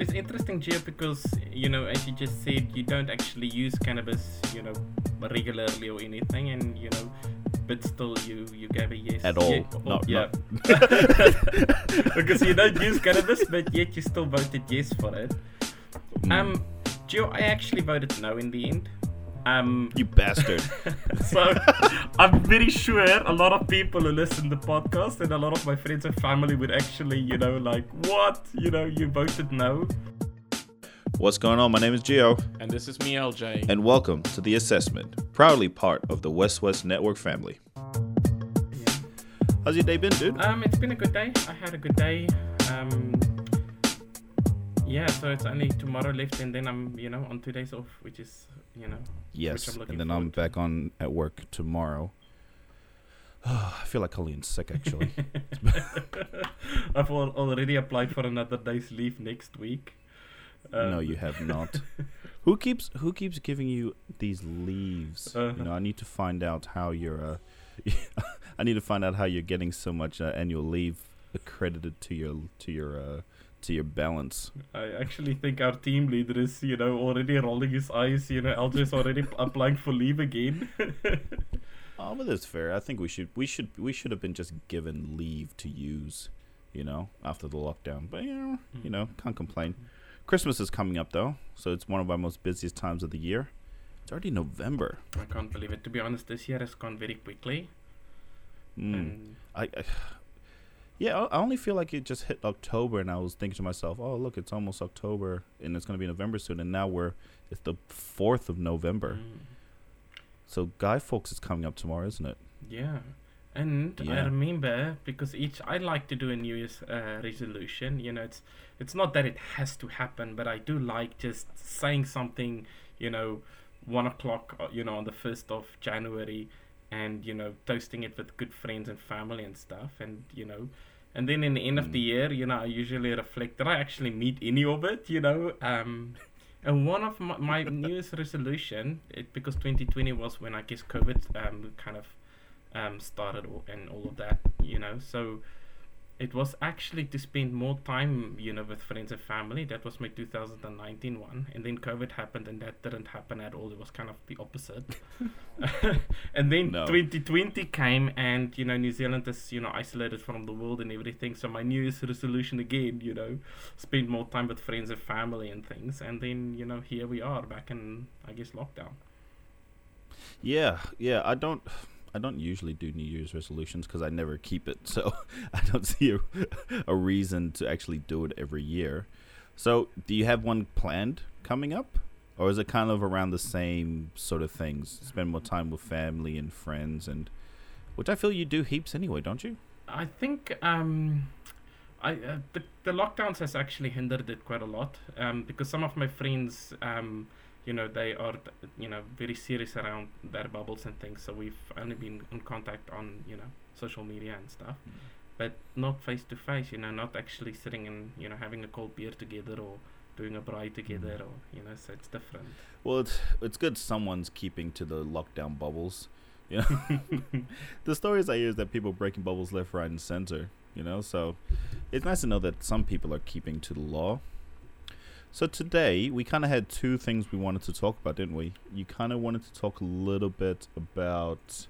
it's interesting, Gio, because you know, as you just said, you don't actually use cannabis, you know, regularly or anything, and you know, but still, you you gave a yes At all. Yeah, oh, Not- yeah. not- because you don't use cannabis, but yet you still voted yes for it. Mm. Um, Gio, I actually voted no in the end. Um, you bastard. so I'm very sure a lot of people who listen to the podcast and a lot of my friends and family would actually, you know, like, what? You know, you voted no. What's going on? My name is Gio, And this is me, LJ. and welcome to the assessment, proudly part of the WesWes Network family. Yeah. How's your day been, dude? Um, it's been a good day. I had a good day. Um, yeah, so it's only tomorrow left, and then I'm, you know, on two days off, which is, you know, yes, I'm and then I'm forward to. back on at work tomorrow. I feel like Colleen's sick, actually. I've al- already applied for another day's leave next week. Um, no, you have not. who keeps Who keeps giving you these leaves? Uh-huh. You know, I need to find out how you're. Uh, I need to find out how you're getting so much uh, annual leave accredited to your to your uh, to your balance. I actually think our team leader is, you know, already rolling his eyes. You know, LJ's already applying for leave again. Oh, but that's fair. I think we should we should we should have been just given leave to use, you know, after the lockdown. But you know, you know, can't complain. Christmas is coming up though, so it's one of our most busiest times of the year. It's already November. I can't believe it. To be honest, this year has gone very quickly. Mm. And I, I yeah, I only feel like it just hit October, and I was thinking to myself, "Oh, look, it's almost October, and it's going to be November soon." And now we're it's the fourth of November, Mm, so Guy Fawkes is coming up tomorrow, isn't it? yeah. And I remember because each I like to do a New Year's uh, resolution. You know, it's it's not that it has to happen, but I do like just saying something. You know, one o'clock. uh, You know, on the first of January, and you know, toasting it with good friends and family and stuff. And you know, and then in the end of the Mm. year, you know, I usually reflect did I actually meet any of it? You know, um, and one of my, my New Year's resolution, it, because 2020 was when I guess COVID um, kind of um, started all, and all of that, you know. So it was actually to spend more time, you know, with friends and family. That was my 2019 one, and then COVID happened, and that didn't happen at all. It was kind of the opposite. and then No. 2020 came, and you know, New Zealand is you know isolated from the world and everything. So my New Year's resolution again, you know, spend more time with friends and family and things. And then you know, here we are back in I guess lockdown. Yeah, yeah. I don't, I don't usually do New Year's resolutions because I never keep it, so I don't see a, a reason to actually do it every year. So, do you have one planned coming up, or is it kind of around the same sort of things? Spend more time with family and friends, and which I feel you do heaps anyway, don't you? I think um, I uh, the, the lockdowns has actually hindered it quite a lot um, because some of my friends, um, you know, they are you know very serious around their bubbles and things. So we've only been in contact on you know social media and stuff, mm. but not face to face. You know, not actually sitting and you know having a cold beer together or doing a braai together mm. or you know. So it's different. Well, it's it's good someone's keeping to the lockdown bubbles. You know, the stories I hear is that people breaking bubbles left, right, and center. You know, so it's nice to know that some people are keeping to the law. So today we kind of had two things we wanted to talk about, didn't we? You kind of wanted to talk a little bit about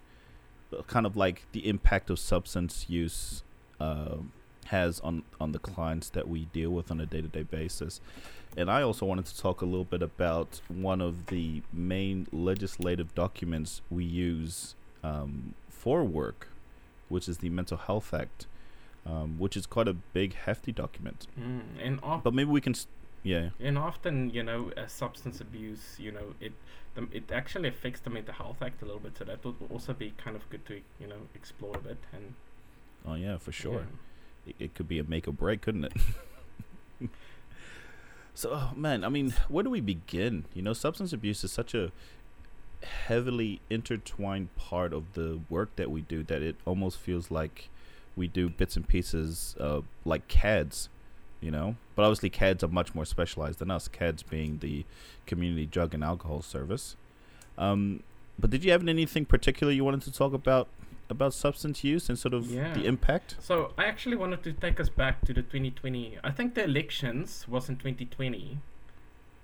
uh, kind of like the impact of substance use uh, has on on the clients that we deal with on a day to day basis. And I also wanted to talk a little bit about one of the main legislative documents we use um, for work, which is the Mental Health Act, um, which is quite a big, hefty document. Mm, and of, But maybe we can, s yeah, And often, you know, uh, substance abuse, you know, it the, it actually affects the Mental Health Act a little bit. So that would also be kind of good to, you know, explore a bit. And oh yeah, for sure. yeah. It, it could be a make or break, couldn't it? so, oh, man, I mean, where do we begin? You know, substance abuse is such a heavily intertwined part of the work that we do that it almost feels like we do bits and pieces uh, like CADs, you know? But obviously, CADs are much more specialized than us, CADs being the Community Drug and Alcohol Service. Um, but did you have anything particular you wanted to talk about about substance use and sort of Yeah. the impact? So I actually wanted to take us back to the 2020. I think the elections was in 2020,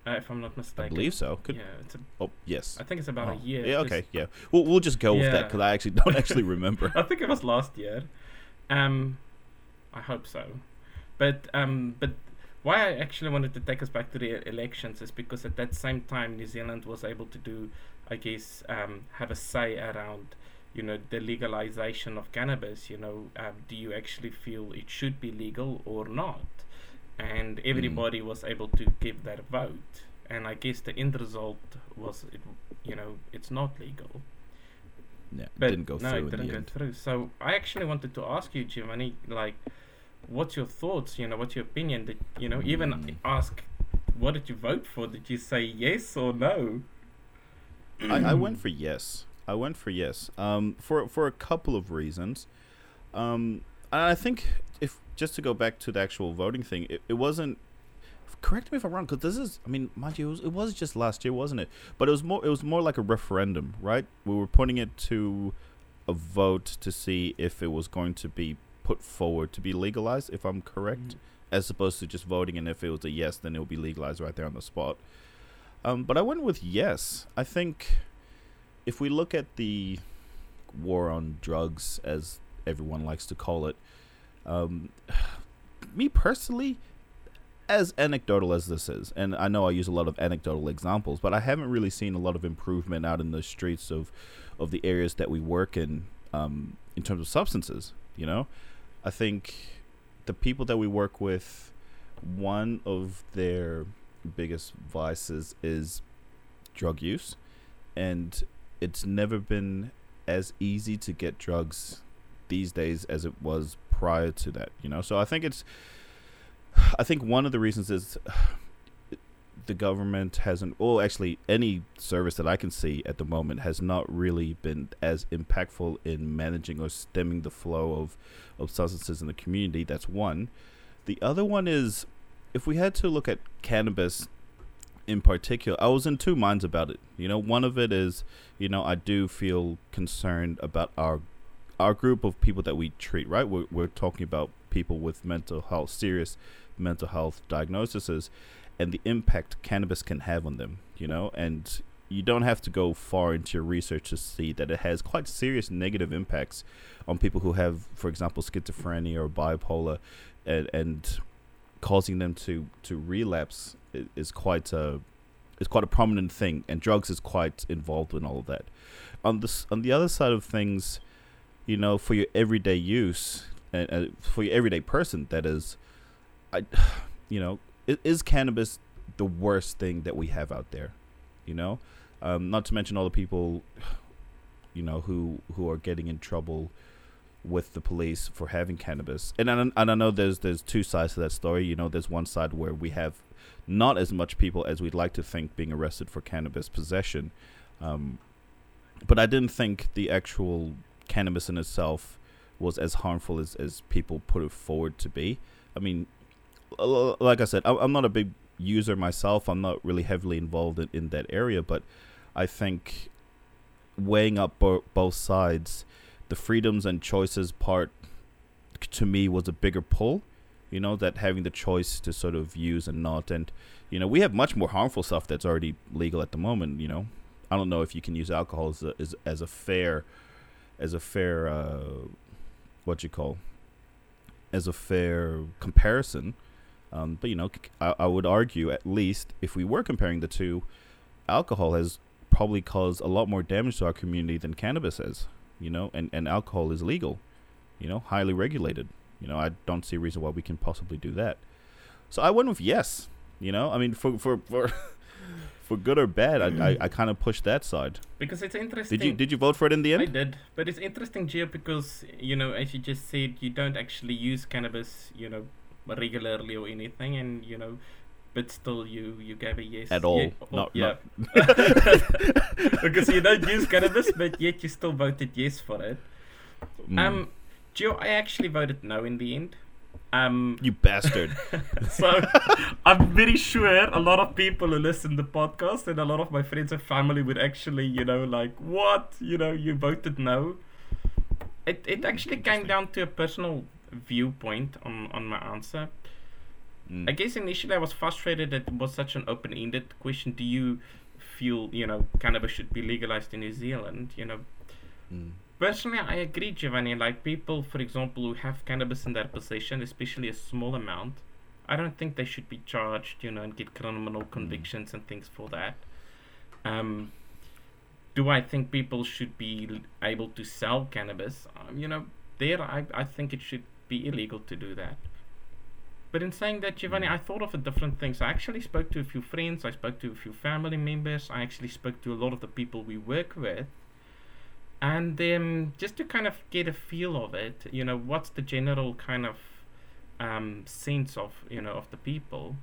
uh, if I'm not mistaken. I believe so. Could Yeah, it's a, oh yes. I think it's about Oh, a year. Yeah. Okay. Yeah. We'll we'll just go with that because I actually don't actually remember. I think it was last year. Um, I hope so. But um, but why I actually wanted to take us back to the elections is because at that same time New Zealand was able to do, I guess, um, have a say around, you know, the legalization of cannabis. You know, um, do you actually feel it should be legal or not? And everybody was able to give that vote. And I guess the end result was, it, you know, it's not legal. Yeah. But didn't go no, through it didn't go end. through. So I actually wanted to ask you, Giovanni, like, what's your thoughts? You know, what's your opinion? Did you know even Mm. ask, what did you vote for? Did you say yes or no? I, I went for yes. I went for yes. Um, for for a couple of reasons. Um, and I think if just to go back to the actual voting thing, it, it wasn't. Correct me if I'm wrong, because this is. I mean, mind you, it was, it was just last year, wasn't it? But it was more. It was more like a referendum, right? We were putting it to a vote to see if it was going to be put forward to be legalized. If I'm correct as opposed to just voting and if it was a yes then it will be legalized right there on the spot. Um, but i went with yes. I think if we look at the war on drugs as everyone likes to call it um, me personally as anecdotal as this is and i know i use a lot of anecdotal examples but i haven't really seen a lot of improvement out in the streets of of the areas that we work in um, in terms of substances you know i think the people that we work with, one of their biggest vices is drug use, and it's never been as easy to get drugs these days as it was prior to that. You know, so I think it's, I think one of the reasons is the government hasn't, well, actually, any service that I can see at the moment has not really been as impactful in managing or stemming the flow of, of substances in the community. That's one. The other one is if we had to look at cannabis in particular, I was in two minds about it. You know, one of it is, you know, I do feel concerned about our our group of people that we treat, right? We're, we're talking about people with mental health, serious mental health diagnoses, and the impact cannabis can have on them, you know? And you don't have to go far into your research to see that it has quite serious negative impacts on people who have, for example, schizophrenia or bipolar, and, and causing them to, to relapse is quite a is quite a prominent thing, and drugs is quite involved in all of that. On this, on the other side of things, you know, for your everyday use and uh, for your everyday person, that is, I, you know, is cannabis the worst thing that we have out there? You know, um, not to mention all the people, you know, who who are getting in trouble with the police for having cannabis. And I, and I know there's there's two sides to that story. You know, there's one side where we have not as much people as we'd like to think being arrested for cannabis possession. Um, but I didn't think the actual cannabis in itself was as harmful as, as people put it forward to be. I mean, like I said, I'm not a big user myself. I'm not really heavily involved in, in that area, but I think weighing up bo- both sides, the freedoms and choices part to me was a bigger pull. You know that having the choice to sort of use and not, and you know we have much more harmful stuff that's already legal at the moment. You know, I don't know if you can use alcohol as a, as, as a fair, as a fair, uh, what you call, as a fair comparison. Um, but you know, I would argue at least if we were comparing the two, alcohol has probably caused a lot more damage to our community than cannabis has. You know, and and alcohol is legal, you know, highly regulated. You know, I don't see a reason why we can possibly do that. So I went with yes. You know, I mean, for for for for good or bad, I I, I kind of pushed that side. Because it's interesting. Did you did you vote for it in the end? I did, but it's interesting, Gio, because you know, as you just said, you don't actually use cannabis, you know, regularly or anything, and you know, but still, you you gave a yes At all. Yeah, oh, Not- yeah. because you don't use cannabis, but yet you still voted yes for it. Mm. Um, Gio, I actually voted no in the end. Um, you bastard. so I'm very sure a lot of people who listen to the podcast and a lot of my friends and family would actually, you know, like, what? You know, you voted no. It it actually came down to a personal viewpoint on on my answer. Mm. I guess initially I was frustrated that it was such an open-ended question. Do you feel you know cannabis should be legalized in New Zealand? You know, Mm. personally I agree, Giovanni. Like people, for example, who have cannabis in their possession, especially a small amount, I don't think they should be charged. You know, and get criminal convictions and things for that. Um, do I think people should be able to sell cannabis? Um, you know, there I, I think it should be illegal to do that. But in saying that, Giovanni, Mm. I thought of a different things. I actually spoke to a few friends, I spoke to a few family members, I actually spoke to a lot of the people we work with. And um, just to kind of get a feel of it, you know, what's the general kind of um, sense of, you know, of the people.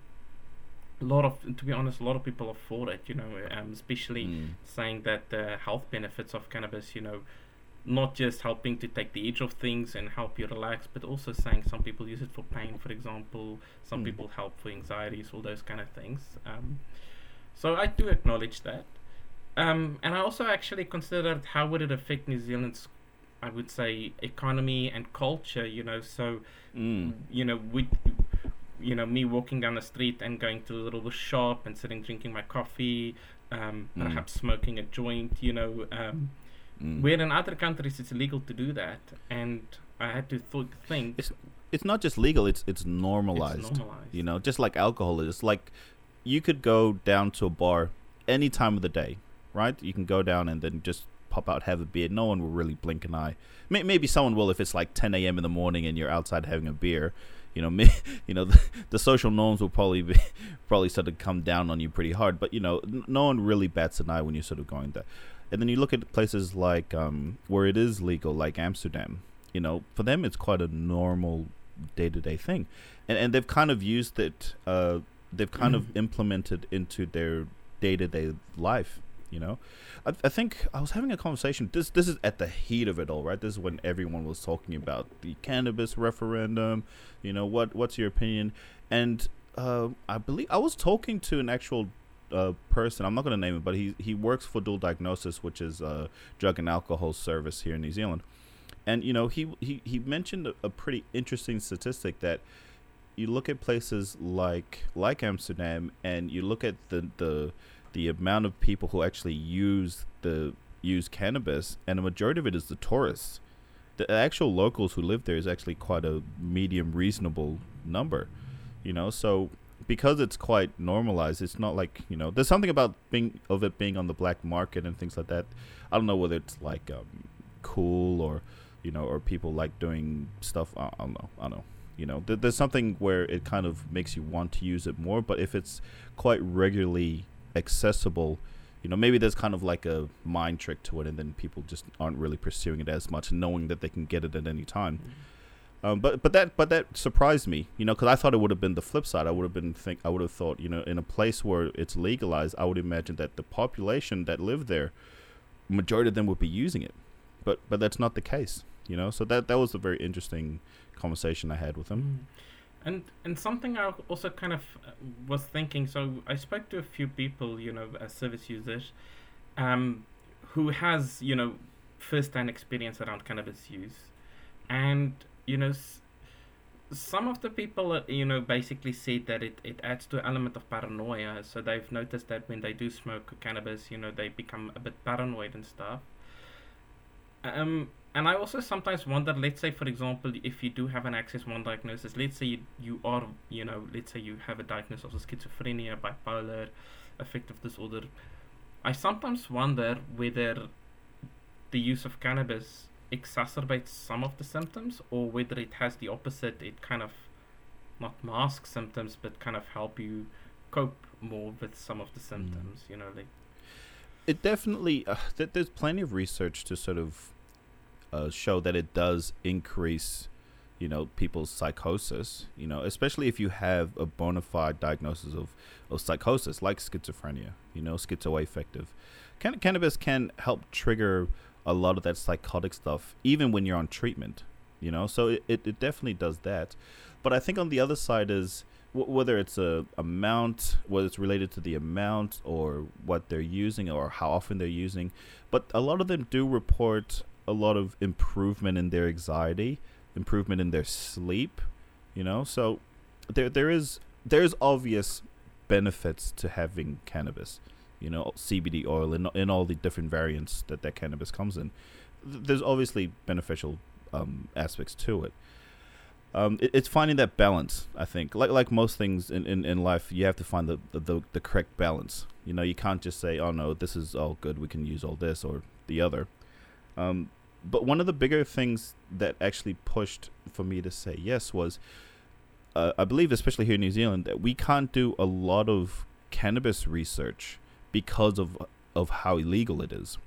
A lot of, to be honest, a lot of people are for it, you know, um, especially Mm. saying that the health benefits of cannabis, you know, not just helping to take the edge of things and help you relax, but also saying some people use it for pain, for example. Some Mm. people help for anxieties, all those kind of things. Um, so I do acknowledge that. Um, and I also actually considered how would it affect New Zealand's, I would say, economy and culture. You know, so Mm. you know, with you know me walking down the street and going to a little shop and sitting drinking my coffee, um, Mm. perhaps smoking a joint. You know, um, Mm. where in other countries it's illegal to do that, and I had to th- think It's it's not just legal; it's it's normalized. it's normalized. You know, just like alcohol is. Like you could go down to a bar any time of the day, right? You can go down and then just pop out, have a beer. No one will really blink an eye. May- Maybe someone will if it's like 10 a.m. in the morning and you're outside having a beer. You know, me, you know, the, the social norms will probably be probably sort of come down on you pretty hard. But you know, n- no one really bats an eye when you're sort of going there. And then you look at places like um, where it is legal, like Amsterdam. You know, for them it's quite a normal day-to-day thing, and and they've kind of used it. Uh, they've kind of implemented into their day-to-day life. You know, I, I think I was having a conversation. This this is at the heat of it all, right? This is when everyone was talking about the cannabis referendum. You know, what what's your opinion? And uh, I believe I was talking to an actual person. I'm not going to name it, but he he works for Dual Diagnosis, which is a drug and alcohol service here in New Zealand. And you know, he he he mentioned a, a pretty interesting statistic that you look at places like like Amsterdam, and you look at the the the amount of people who actually use the use cannabis, and a majority of it is the tourists. The actual locals who live there is actually quite a medium reasonable number, you know. So because it's quite normalized, it's not like you know. There's something about being of it being on the black market and things like that. I don't know whether it's like um, cool or you know, or people like doing stuff. I, I don't know. I don't know. You know, th- there's something where it kind of makes you want to use it more. But if it's quite regularly accessible, you know, maybe there's kind of like a mind trick to it, and then people just aren't really pursuing it as much, knowing that they can get it at any time. Um, but but that but that surprised me, you know, because I thought it would have been the flip side. I would have been think I would have thought, you know, in a place where it's legalized, I would imagine that the population that live there, majority of them would be using it, but but that's not the case, you know. So that that was a very interesting conversation I had with him. Mm. And and something I also kind of uh, was thinking. So I spoke to a few people, you know, as service users, um, who has you know first-hand experience around cannabis use, and you know. Some of the people, you know, basically said that it, it adds to an element of paranoia. So they've noticed that when they do smoke cannabis, you know, they become a bit paranoid and stuff. Um, and I also sometimes wonder, let's say, for example, if you do have an Axis 1 diagnosis, let's say you, you are, you know, let's say you have a diagnosis of schizophrenia, bipolar, affective disorder. I sometimes wonder whether the use of cannabis exacerbates some of the symptoms or whether it has the opposite. It kind of not mask symptoms, but kind of help you cope more with some of the symptoms, you know, like. It definitely uh, th- there's plenty of research to sort of uh, show that it does increase, you know, people's psychosis. You know, especially if you have a bona fide diagnosis of, of psychosis like schizophrenia. You know, schizoaffective. Can- cannabis can help trigger a lot of that psychotic stuff, even when you're on treatment. You know, so it, it, it definitely does that. But I think on the other side is w- whether it's a amount, whether it's related to the amount or what they're using or how often they're using. But a lot of them do report a lot of improvement in their anxiety, improvement in their sleep, you know. So there there is there's obvious benefits to having cannabis, you know, CBD oil in in all the different variants that that cannabis comes in. There's obviously beneficial um, aspects to it. Um, it, it's finding that balance. I think, like like most things in, in, in life, you have to find the, the, the the correct balance. You know, you can't just say, "Oh no, this is all good. We can use all this or the other." Um, but one of the bigger things that actually pushed for me to say yes was, uh, I believe, especially here in New Zealand, that we can't do a lot of cannabis research because of of how illegal it is.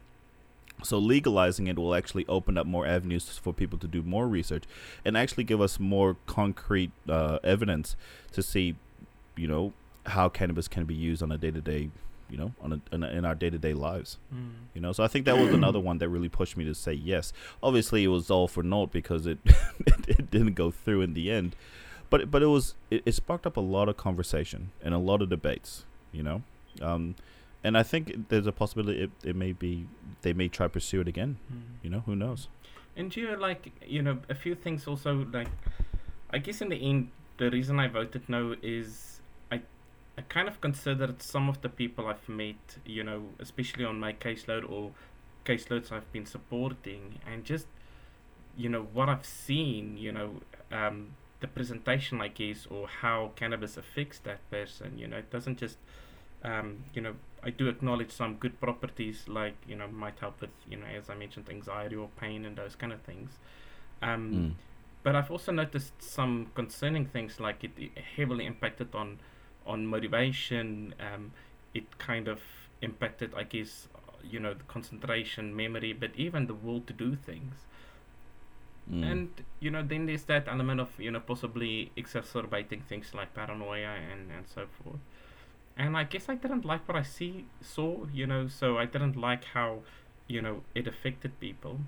So legalizing it will actually open up more avenues for people to do more research and actually give us more concrete uh, evidence to see, you know, how cannabis can be used on a day to day, you know, on a, in, a, in our day to day lives. Mm. You know, so I think that was another one that really pushed me to say yes. Obviously, it was all for naught because it it didn't go through in the end, but but it was it, it sparked up a lot of conversation and a lot of debates. You know, um, and I think there's a possibility it, it may be they may try to pursue it again. Mm. You know, who knows? And you like you know a few things also like I guess in the end the reason I voted no is I I kind of considered some of the people I've met you know especially on my caseload or caseloads I've been supporting and just you know what I've seen you know um, the presentation I guess or how cannabis affects that person you know it doesn't just um, you know I do acknowledge some good properties like you know might help with you know as I mentioned anxiety or pain and those kind of things um, Mm. but I've also noticed some concerning things like it, it heavily impacted on on motivation um, it kind of impacted I guess you know the concentration memory but even the will to do things Mm. and you know then there's that element of you know possibly exacerbating things like paranoia and and so forth and i guess i didn't like what i see saw you know so i didn't like how you know it affected people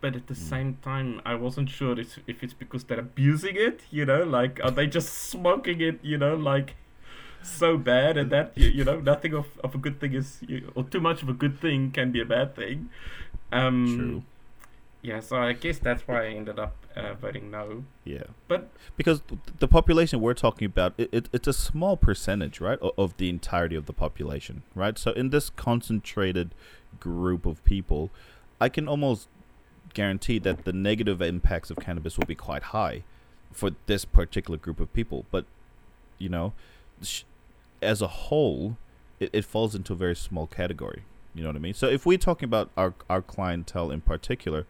but at the Mm. same time i wasn't sure it's, if it's because they're abusing it you know like are they just smoking it you know like so bad and that you, you know nothing of, of a good thing is you, or too much of a good thing can be a bad thing um True. Yeah, so I guess that's why I ended up uh, voting no. Yeah. But because the population we're talking about it, it, it's a small percentage right of the entirety of the population right so in this concentrated group of people i can almost guarantee that the negative impacts of cannabis will be quite high for this particular group of people but you know sh- as a whole it, it falls into a very small category you know what i mean so if we're talking about our our clientele in particular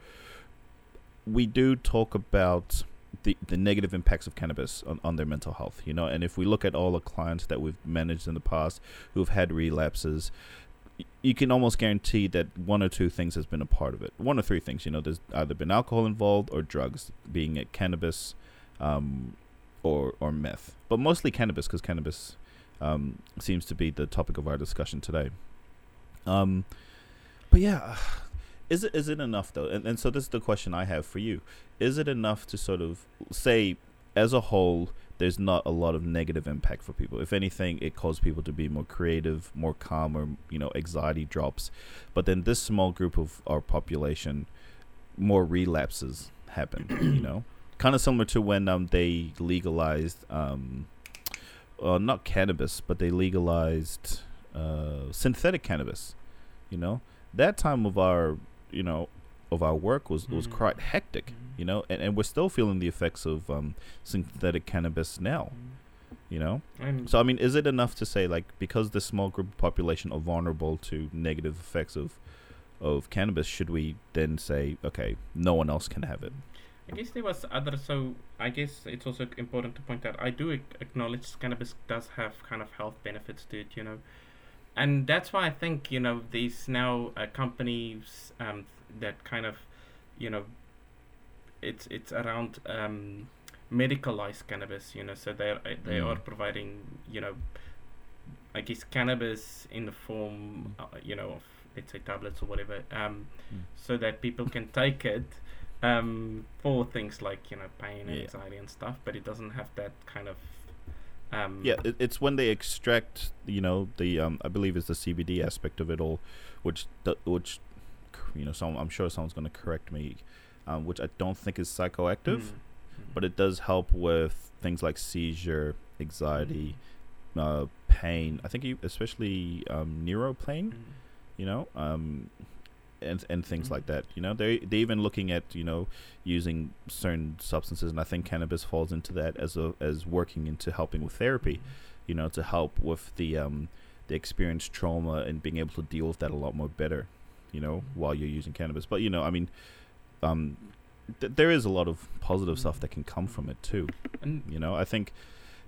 we do talk about the, the negative impacts of cannabis on, on their mental health, you know. And if we look at all the clients that we've managed in the past who've had relapses, you can almost guarantee that one or two things has been a part of it. One or three things, you know. There's either been alcohol involved or drugs, being it cannabis, um, or or meth, but mostly cannabis because cannabis um, seems to be the topic of our discussion today. Um, but yeah, is it is it enough though? And and so this is the question I have for you: Is it enough to sort of say, as a whole, there's not a lot of negative impact for people? If anything, it caused people to be more creative, more calm, or you know, anxiety drops. But then this small group of our population, more relapses happen. you know, kind of similar to when um they legalized um, uh, not cannabis, but they legalized uh synthetic cannabis. You know, that time of our you know of our work was was Mm. quite hectic you know and, and we're still feeling the effects of um synthetic cannabis now you know And so i mean is it enough to say like because this small group of population are vulnerable to negative effects of of cannabis should we then say okay no one else can have it I guess there was other. So I guess it's also important to point out. I do acknowledge cannabis does have kind of health benefits to it. You know, and that's why I think you know these now uh, companies um, that kind of you know it's it's around um, medicalized cannabis. You know, so they are they Mm. are providing you know I guess cannabis in the form uh, you know of let's say tablets or whatever um, Mm. so that people can take it um, for things like you know pain and Yeah. anxiety and stuff, but it doesn't have that kind of um, yeah it, it's when they extract you know the um i believe it's the cbd aspect of it all which the, which you know, some I'm sure someone's going to correct me, um, which I don't think is psychoactive, Mm. but it does help with things like seizure, anxiety, uh, pain. I think you, especially um, neuropain, Mm. you know, um, and and things Mhm. like that. You know, they they even looking at you know using certain substances, and I think cannabis falls into that as a as working into helping with therapy. You know, to help with the um the experienced trauma and being able to deal with that a lot more better. You know, while you're using cannabis, but you know, I mean, um, th- there is a lot of positive stuff that can come from it too. And You know, I think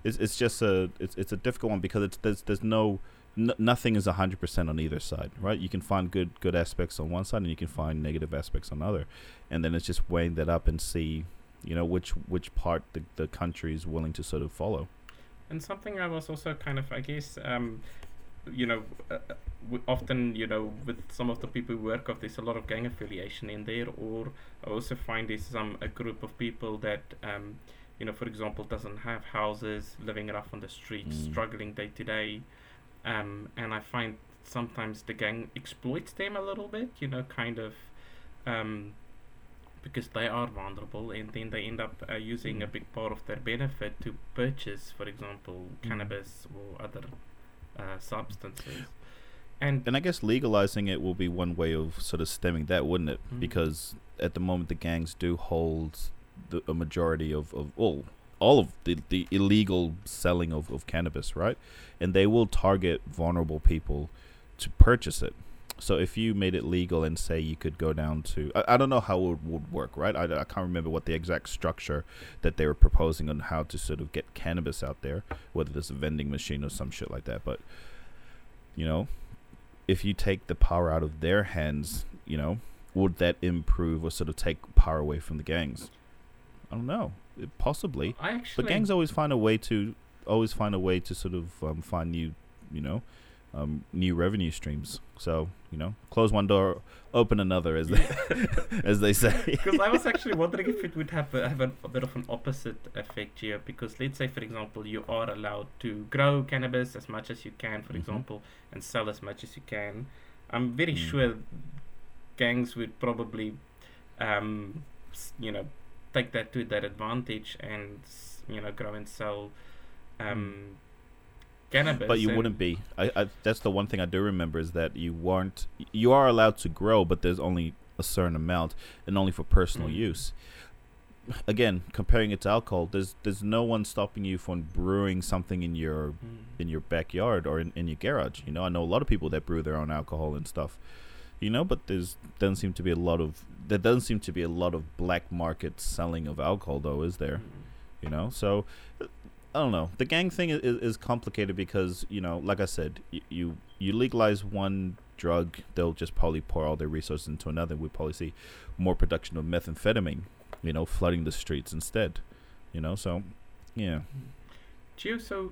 it's it's just a it's it's a difficult one because it's there's there's no n- nothing is hundred percent on either side, right? You can find good good aspects on one side and you can find negative aspects on the other, and then it's just weighing that up and see, you know, which which part the the country is willing to sort of follow. And something I was also kind of, I guess, um, you know, uh, uh, often, you know, with some of the people who work of, there's a lot of gang affiliation in there, or I also find there's some a group of people that, um, you know, for example, doesn't have houses, living rough on the streets, Mm. struggling day to day, um, and I find sometimes the gang exploits them a little bit, you know, kind of. Um, because they are vulnerable and then they end up uh, using a Mm. big part of their benefit to purchase, for example, Mm. cannabis or other uh, substances. And And I guess legalizing it will be one way of sort of stemming that, wouldn't it? Mhm. Because at the moment the gangs do hold the, a majority of, of all all of the, the illegal selling of, of cannabis, right? And they will target vulnerable people to purchase it. So if you made it legal and say you could go down to, I, I don't know how it would work, right? I, I can't remember what the exact structure that they were proposing on how to sort of get cannabis out there, whether there's a vending machine or some shit like that. But, you know, if you take the power out of their hands, you know, would that improve or sort of take power away from the gangs? I don't know. Possibly. I actually But gangs always find a way to always find a way to sort of um, find new, you know, um, new revenue streams. So you know, close one door, open another, as they as they say. because I was actually wondering if it would have a, have a, a bit of an opposite effect here. Because let's say, for example, you are allowed to grow cannabis as much as you can, for Mhm. example, and sell as much as you can. I'm very Mm. sure gangs would probably, um, you know, take that to their advantage and you know grow and sell um, cannabis. But you and- wouldn't be. I, I that's the one thing I do remember is that you weren't. You are allowed to grow, but there's only a certain amount, and only for personal Mm. use. Again, comparing it to alcohol, there's there's no one stopping you from brewing something in your Mm. in your backyard or in, in your garage. You know, I know a lot of people that brew their own alcohol and stuff. You know, but there's doesn't seem to be a lot of there doesn't seem to be a lot of black market selling of alcohol though, is there? Mm. You know, so I don't know. The gang thing is, is complicated because you know, like I said, y- you you legalize one drug, they'll just probably pour all their resources into another. We probably see more production of methamphetamine, you know, flooding the streets instead. You know, so yeah. Gio, so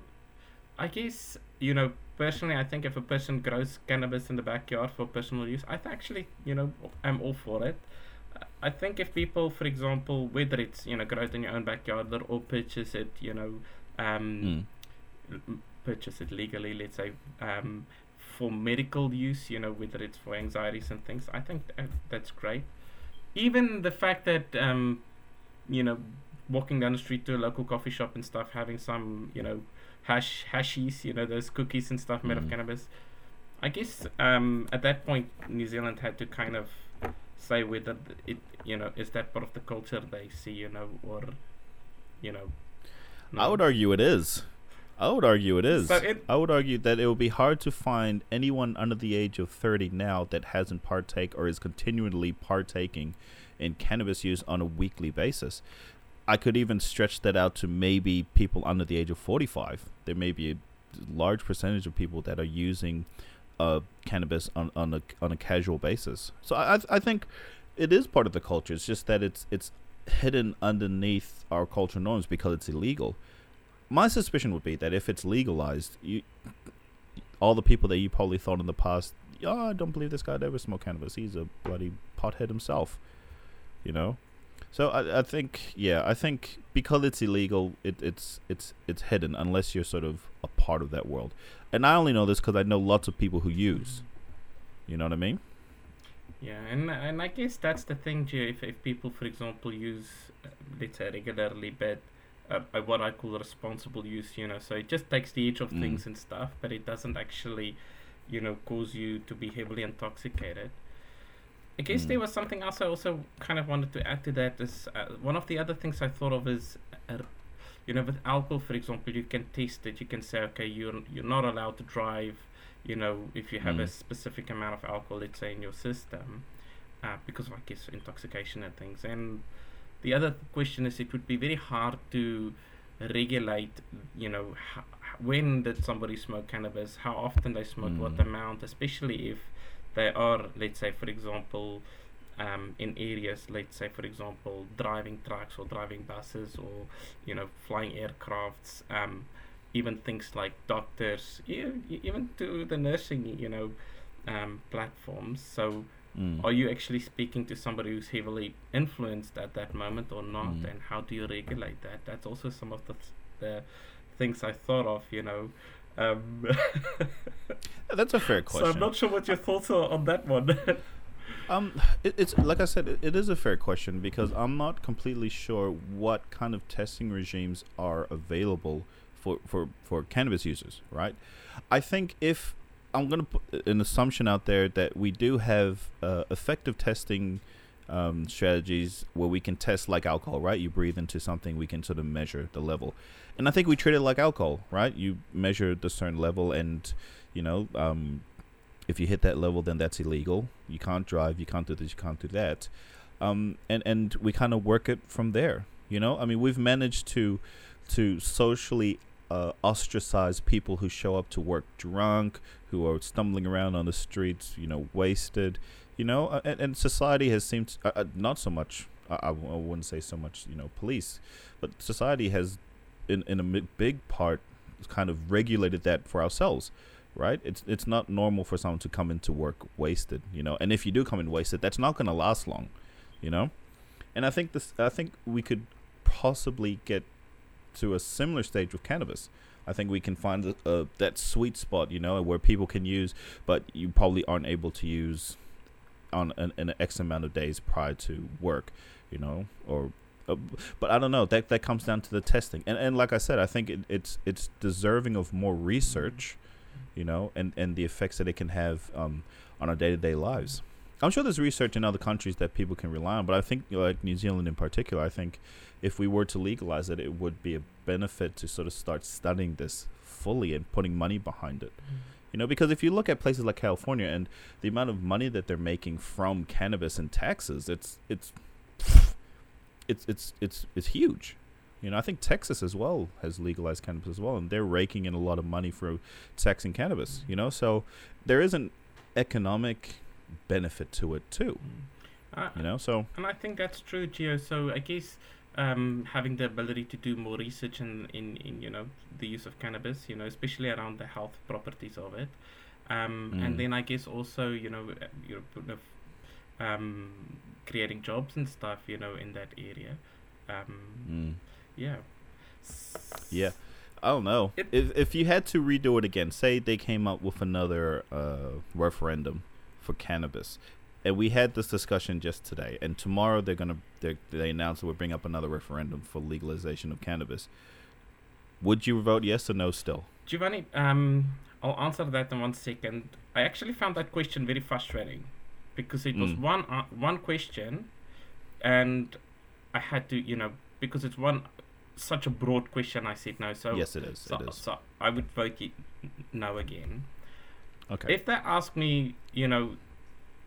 I guess, you know, personally, I think if a person grows cannabis in the backyard for personal use, I actually, you know, I'm all for it. Uh, I think if people, for example, whether it's, you know, grow it in your own backyard or- or purchase it, you know, um, Mm. purchase it legally, let's say, um, for medical use, you know, whether it's for anxieties and things, I think th- that's great. Even the fact that, um, you know, walking down the street to a local coffee shop and stuff, having some, you know, hash hashies, you know, those cookies and stuff made Mm. of cannabis. I guess um, at that point, New Zealand had to kind of say whether it, you know, is that part of the culture they see, you know, or, you know. I would argue it is. I would argue it is. So it- I would argue that it would be hard to find anyone under the age of 30 now that hasn't partake or is continually partaking in cannabis use on a weekly basis. I could even stretch that out to maybe people under the age of 45. There may be a large percentage of people that are using uh, cannabis on, on a on a casual basis. So I I- think it is part of the culture. It's just that it's it's hidden underneath our cultural norms because it's illegal. My suspicion would be that if it's legalized, you all the people that you probably thought in the past, oh, I don't believe this guy ever smoke cannabis. He's a bloody pothead himself. You know? So I, I think yeah, I think because it's illegal, it, it's it's it's hidden unless you're sort of a part of that world. And I only know this because I know lots of people who use. You know what I mean? Yeah, and and I guess that's the thing, Gio. If if people, for example, use uh, let's say regularly, but uh, uh, what I call responsible use, you know, so it just takes the edge of Mm. things and stuff, but it doesn't actually, you know, cause you to be heavily intoxicated. I guess Mm. there was something else I also kind of wanted to add to that. Is uh, one of the other things I thought of is, uh, you know, with alcohol, for example, you can test it. You can say, okay, you're you're not allowed to drive. You know, if you have a Mm. specific amount of alcohol, let's say in your system, uh, because of I guess intoxication and things. And the other question is, it would be very hard to regulate. You know, h- when did somebody smoke cannabis? How often they smoke? What Mm. amount? Especially if they are, let's say, for example, um, in areas, let's say, for example, driving trucks or driving buses or, you know, flying aircrafts, um, even things like doctors, e- e- even to the nursing, you know, um, platforms. So, Mm. are you actually speaking to somebody who's heavily influenced at that moment or not? Mm. And how do you regulate that? That's also some of the, th- the things I thought of, you know. Um, That's a fair question. so. I'm not sure what your thoughts are on that one. Um, it, it's like I said, it, it is a fair question because I'm not completely sure what kind of testing regimes are available for for for cannabis users. Right? I think if I'm going to put an assumption out there that we do have uh, effective testing um, strategies where we can test like alcohol. Right? You breathe into something, we can sort of measure the level, and I think we treat it like alcohol. Right? You measure the certain level and you know um, if you hit that level, then that's illegal. You can't drive. You can't do this. You can't do that. Um, and and we kind of work it from there. You know, I mean, we've managed to to socially uh, ostracize people who show up to work drunk, who are stumbling around on the streets, you know, wasted. You know, uh, and, and society has seemed uh, uh, not so much. I wouldn't say so much. You know, police, but society has, in in a big part, kind of regulated that for ourselves right? It's it's not normal for someone to come into work wasted, you know. And if you do come in wasted, that's not going to last long, you know. And I think this, I think we could possibly get to a similar stage with cannabis. I think we can find uh, that sweet spot, you know, where people can use, but you probably aren't able to use on an, an X amount of days prior to work, you know, or. Uh, but I don't know. That that comes down to the testing, and and like I said, I think it, it's it's deserving of more research you know, and, and the effects that it can have um, on our day to day lives. I'm sure there's research in other countries that people can rely on, but I think, like New Zealand in particular, I think if we were to legalize it, it would be a benefit to sort of start studying this fully and putting money behind it. You know, because if you look at places like California and the amount of money that they're making from cannabis and taxes, it's it's it's it's it's it's huge. You know, I think Texas as well has legalized cannabis as well, and they're raking in a lot of money for taxing cannabis. You know, so there is an economic benefit to it too. Uh, You know, so And I think that's true, Gio. So I guess um, having the ability to do more research in, in, in you know the use of cannabis, you know, especially around the health properties of it, um, Mm. and then I guess also you know uh, you know um, creating jobs and stuff, you know, in that area. Um, mm, yeah. yeah. I don't know. It- if if you had to redo it again, say they came up with another uh, referendum for cannabis, and we had this discussion just today, and tomorrow they're gonna they they announce that we'll bring up another referendum for legalization of cannabis. Would you vote yes or no still? Giovanni, um, I'll answer that in one second. I actually found that question very frustrating because it was Mm. one uh, one question, and I had to, you know, because it's one such a broad question. I said no. So yes, it is. so, it is. so I would vote no again. Okay. If they ask me, you know,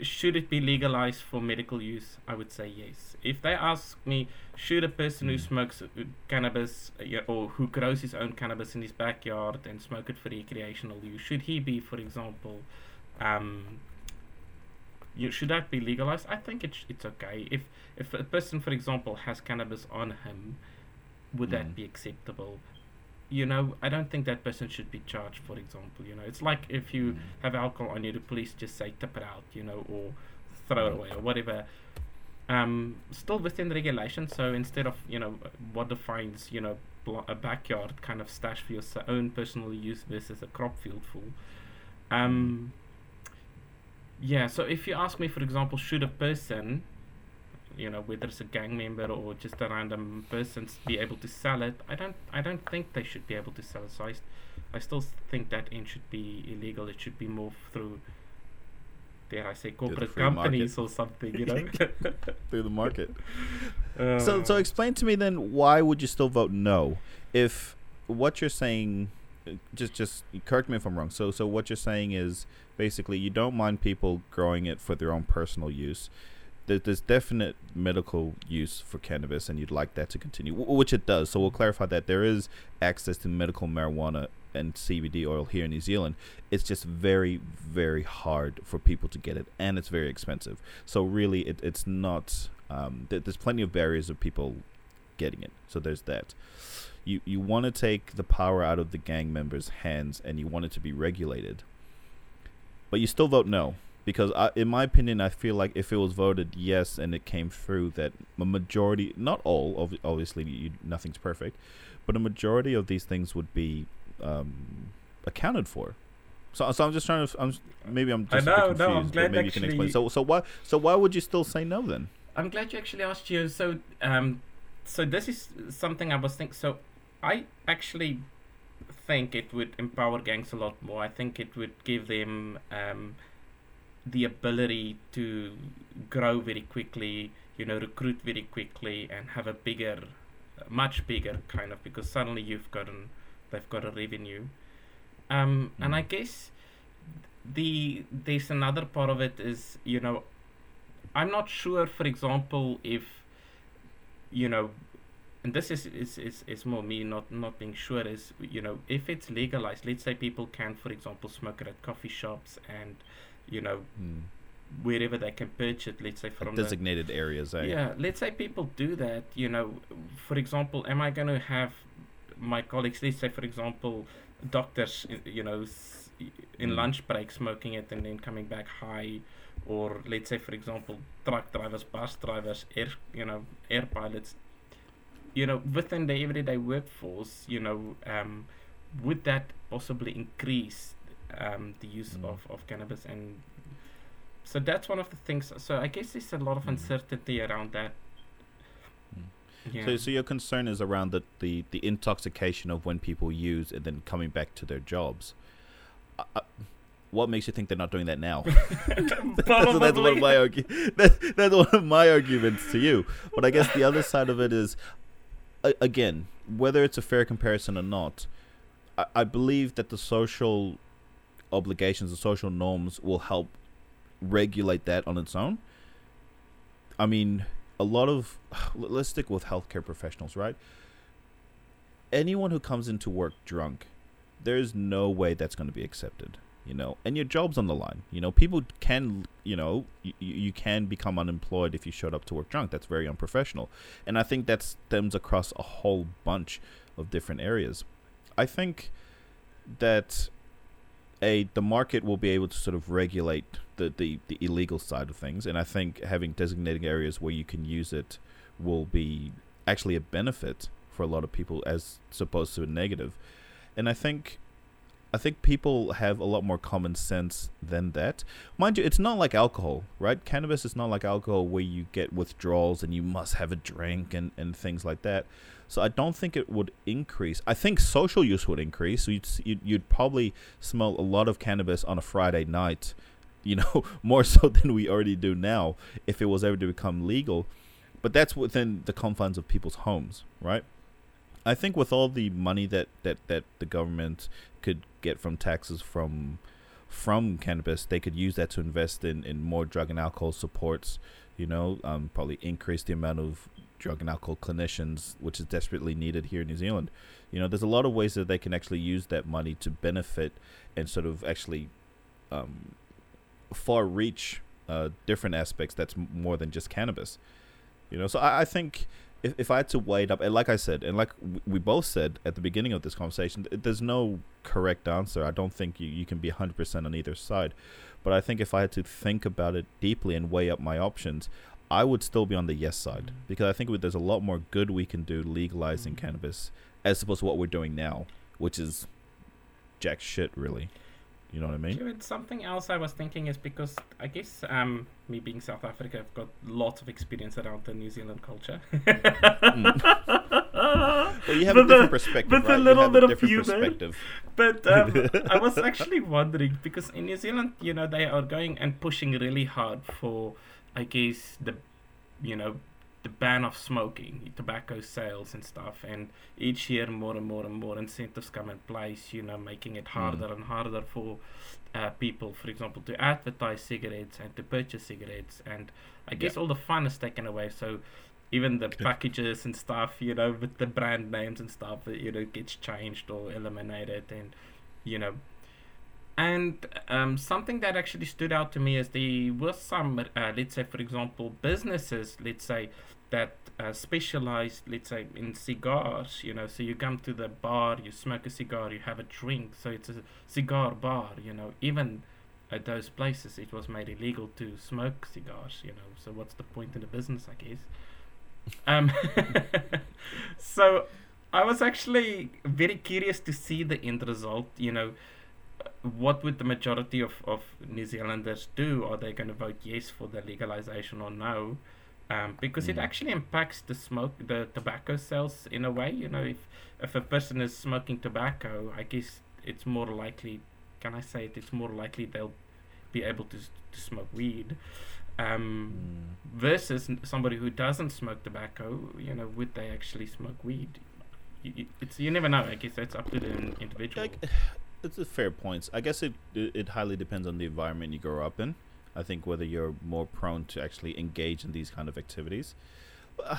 should it be legalized for medical use, I would say yes. If they ask me, should a person who Mm. smokes uh, cannabis uh, or who grows his own cannabis in his backyard and smoke it for recreational use, should he be, for example, um, you, should that be legalized? I think it's it's okay. If if a person, for example, has cannabis on him, would Mm. that be acceptable? You know, I don't think that person should be charged. For example, you know, it's like if you Mm. have alcohol on you, the police just say tip it out, you know, or throw it Mm. away or whatever. Um, still within regulation. So instead of you know what defines you know bl- a backyard kind of stash for your s- own personal use versus a crop field full. Um, Yeah, so if you ask me, for example, should a person, you know, whether it's a gang member or just a random person, be able to sell it? I don't. I don't think they should be able to sell it. So I, I still think that end should be illegal. It should be more through, dare I say, corporate free market. companies or something. You know. through the market. So, so Uh, explain to me then why would you still vote no if what you're saying, uh, just just correct me if I'm wrong. So, so what you're saying is basically you don't mind people growing it for their own personal use. There- There's definite medical use for cannabis, and you'd like that to continue, which it does. So we'll clarify that there is access to medical marijuana and CBD oil here in New Zealand. It's just very, very hard for people to get it, and it's very expensive. So really, it, it's not. Um, th- there's plenty of barriers of people getting it. So there's that. You you want to take the power out of the gang members' hands, and you want it to be regulated. But you still vote no because, I, in my opinion, I feel like if it was voted yes and it came through, that a majority, not all, ob- obviously, you, nothing's perfect, but a majority of these things would be um, accounted for. So, so I'm just trying to. I'm maybe I'm just a bit know, no, I'm confused, but glad maybe you can explain. So, so why, so why would you still say no then? I'm glad you actually asked you. So, um, so this is something I was thinking. So, I actually think it would empower gangs a lot more. I think it would give them um, the ability to grow very quickly. You know, recruit very quickly and have a bigger, much bigger kind of because suddenly you've got an, they've got a revenue. Um, and I Mm. guess the there's another part of it is you know I'm not sure, for example, if you know, and this is is, is, is more me not not being sure is you know if it's legalized. Let's say people can, for example, smoke it at coffee shops and you know wherever they can purchase. it, Let's say from the, Designated areas, eh? yeah. Let's say people do that. You know, for example, am I going to have my colleagues? Let's say, for example, doctors. You know. In Mm. lunch break, smoking it and then coming back high, or let's say for example truck drivers bus drivers air you know air pilots you know within the everyday workforce you know um, would that possibly increase um, the use Mm. of, of cannabis and so that's one of the things so i guess there's a lot of Mm. uncertainty around that Mm. yeah So, so your concern is around the, the, the intoxication of when people use and then coming back to their jobs. Uh, uh, what makes you think they're not doing that now? that's, that's one of my argu- that, that's one of my arguments to you. But I guess the other side of it is, again, whether it's a fair comparison or not, I, I believe that the social obligations, and social norms, will help regulate that on its own. I mean, a lot of let's stick with healthcare professionals, right? Anyone who comes into work drunk, there's no way that's going to be accepted, you know. And your job's on the line, you know. People can, you know, you, you can become unemployed if you showed up to work drunk. That's very unprofessional, and I think that stems across a whole bunch of different areas. I think that a the market will be able to sort of regulate the, the, the illegal side of things and I think having designated areas where you can use it will be actually a benefit for a lot of people as opposed to a negative. And I think I think people have a lot more common sense than that. Mind you, it's not like alcohol, right? Cannabis is not like alcohol where you get withdrawals and you must have a drink and, and things like that. So I don't think it would increase. I think social use would increase. So you'd, you'd, you'd probably smell a lot of cannabis on a Friday night, you know, more so than we already do now if it was ever to become legal. But that's within the confines of people's homes, right? I think with all the money that, that, that the government could get from taxes from from cannabis, they could use that to invest in, in more drug and alcohol supports, you know, um, probably increase the amount of drug and alcohol clinicians, which is desperately needed here in New Zealand. You know, there's a lot of ways that they can actually use that money to benefit and sort of actually um, far reach uh, different aspects that's more than just cannabis. You know, so I, I think if, if I had to weigh it up, and like I said, and like we both said at the beginning of this conversation, there's no correct answer. I don't think you, you can be 100% on either side. But I think if I had to think about it deeply and weigh up my options, I would still be on the yes side because I think there's a lot more good we can do legalizing Mhm. cannabis as opposed to what we're doing now, which is jack shit, really. You know what I mean? Sure, it's something else I was thinking is because I guess um, me being South Africa, I've got lots of experience around the New Zealand culture. Well, you have But a different the- perspective, but a right? You little have bit a of different humor. perspective. But um, I was actually wondering because in New Zealand, you know, they are going and pushing really hard for, I guess, the, you know, the ban of smoking, tobacco sales and stuff. And each year, more and more and more incentives come in place, you know, making it harder and harder for uh, people, for example, to advertise cigarettes and to purchase cigarettes. And I guess Yeah. all the fun is taken away. So even the packages and stuff, you know, with the brand names and stuff, you know, gets changed or eliminated, and you know, and um, something that actually stood out to me is there was some, uh, let's say, for example, businesses, let's say, that uh, specialize, let's say, in cigars. You know, so you come to the bar, you smoke a cigar, you have a drink, so it's a cigar bar. You know, even at those places, it was made illegal to smoke cigars. You know, so what's the point in the business? I guess. Um, so I was actually very curious to see the end result. You know, what would the majority of, of New Zealanders do? Are they going to vote yes for the legalization or no? Um, because it Mm. actually impacts the smoke, the tobacco cells in a way. You know, if if a person is smoking tobacco, I guess it's more likely. Can I say it? It's more likely they'll be able to to smoke weed. Um, Mm. versus somebody who doesn't smoke tobacco, you know, would they actually smoke weed? You, it's you never know. I guess it's up to the individual. It's a fair point. I guess it, it it highly depends on the environment you grow up in. I think whether you're more prone to actually engage in these kind of activities. Uh,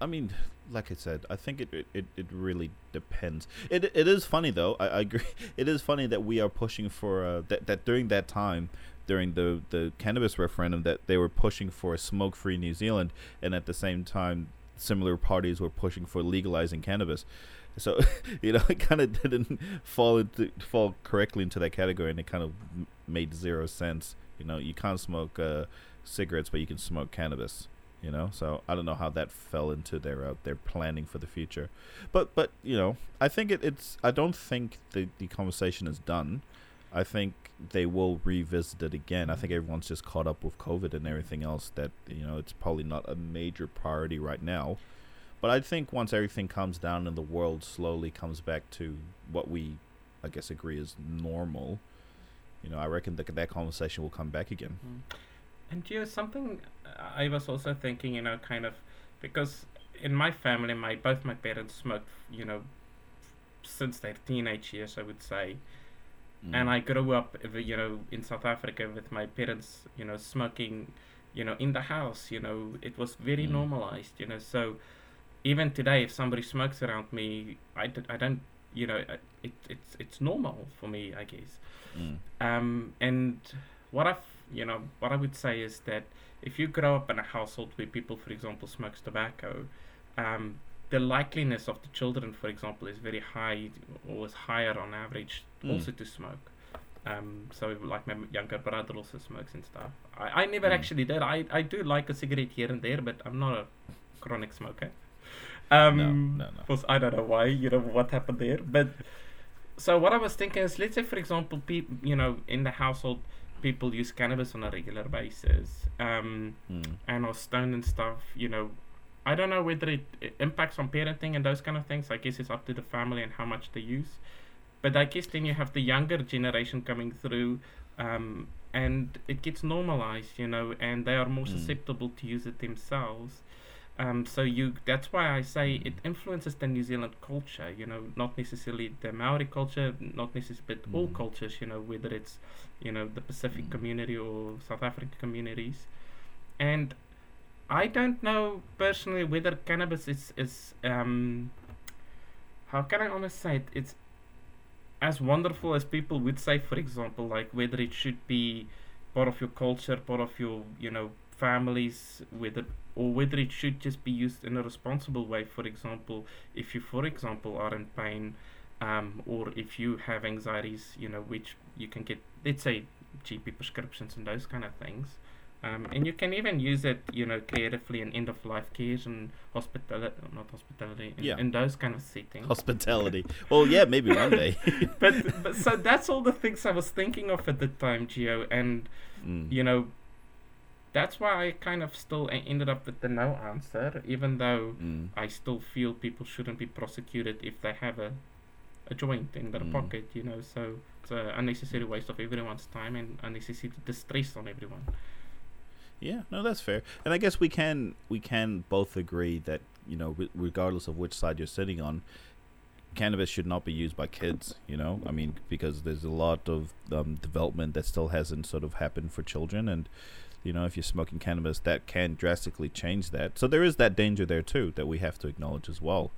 I mean, like I said, I think it, it, it, really depends. It it is funny though. I, I agree. It is funny that we are pushing for uh, that that during that time, during the the cannabis referendum, that they were pushing for a smoke-free New Zealand, and at the same time, similar parties were pushing for legalizing cannabis. So you know, it kind of didn't fall into fall correctly into that category, and it kind of made zero sense. You know, you can't smoke uh, cigarettes, but you can smoke cannabis. You know, so I don't know how that fell into their uh, their planning for the future, but but you know, I think it, it's I don't think the the conversation is done. I think they will revisit it again. I think everyone's just caught up with COVID and everything else that you know it's probably not a major priority right now. But I think once everything comes down and the world slowly comes back to what we, I guess, agree is normal, you know, I reckon that that conversation will come back again. Mm. And you know, something I was also thinking, you know, kind of because in my family, my both my parents smoked, you know, since their teenage years, I would say. And Mm. I grew up, you know, in South Africa with my parents, you know, smoking, you know, in the house. You know, it was very Mm. normalized. You know, so even today, if somebody smokes around me, I, d- I don't, you know, it, it's it's normal for me, I guess. Mm. Um, and what I, you know, what I would say is that if you grow up in a household where people, for example, smokes tobacco, um, the likeliness of the children, for example, is very high, or is higher on average, Mm. also to smoke. Um, so like my younger brother also smokes and stuff. I, I never Mm. actually did. I, I do like a cigarette here and there, but I'm not a chronic smoker. Um, no, no, no. was I don't know why, you know what happened there, but so what I was thinking is, let's say for example, people, you know, in the household, people use cannabis on a regular basis, um, Mm. and are stoned and stuff. You know, I don't know whether it, it impacts on parenting and those kind of things. I guess it's up to the family and how much they use. But I guess then you have the younger generation coming through, um, and it gets normalized, you know, and they are more Mm. susceptible to use it themselves. Um, so you that's why I say it influences the New Zealand culture, you know, not necessarily the Maori culture, not necessarily but all Mm. cultures, you know, whether it's you know the Pacific Mm. community or South African communities, and I don't know personally whether cannabis is is um how can I almost say it? It's as wonderful as people would say, for example, like whether it should be part of your culture, part of your you know families, whether or whether it should just be used in a responsible way. For example, if you, for example, are in pain, um, or if you have anxieties, you know, which you can get, let's say, GP prescriptions and those kind of things. Um, and you can even use it, you know, creatively in end of life cares and hospitality, not hospitality, in, Yeah. in those kind of settings. Hospitality. Well, yeah, maybe one day. but, but so that's all the things I was thinking of at the time, Geo, and Mm. you know, that's why I kind of still ended up with the no answer, even though Mm. I still feel people shouldn't be prosecuted if they have a a joint in their Mm. pocket, you know. So it's an unnecessary waste of everyone's time and unnecessary distress on everyone. Yeah, no, that's fair. And I guess we can we can both agree that you know, re- regardless of which side you're sitting on, cannabis should not be used by kids. You know, I mean, because there's a lot of um, development that still hasn't sort of happened for children, and you know, if you're smoking cannabis, that can drastically change that. So there is that danger there too that we have to acknowledge as well.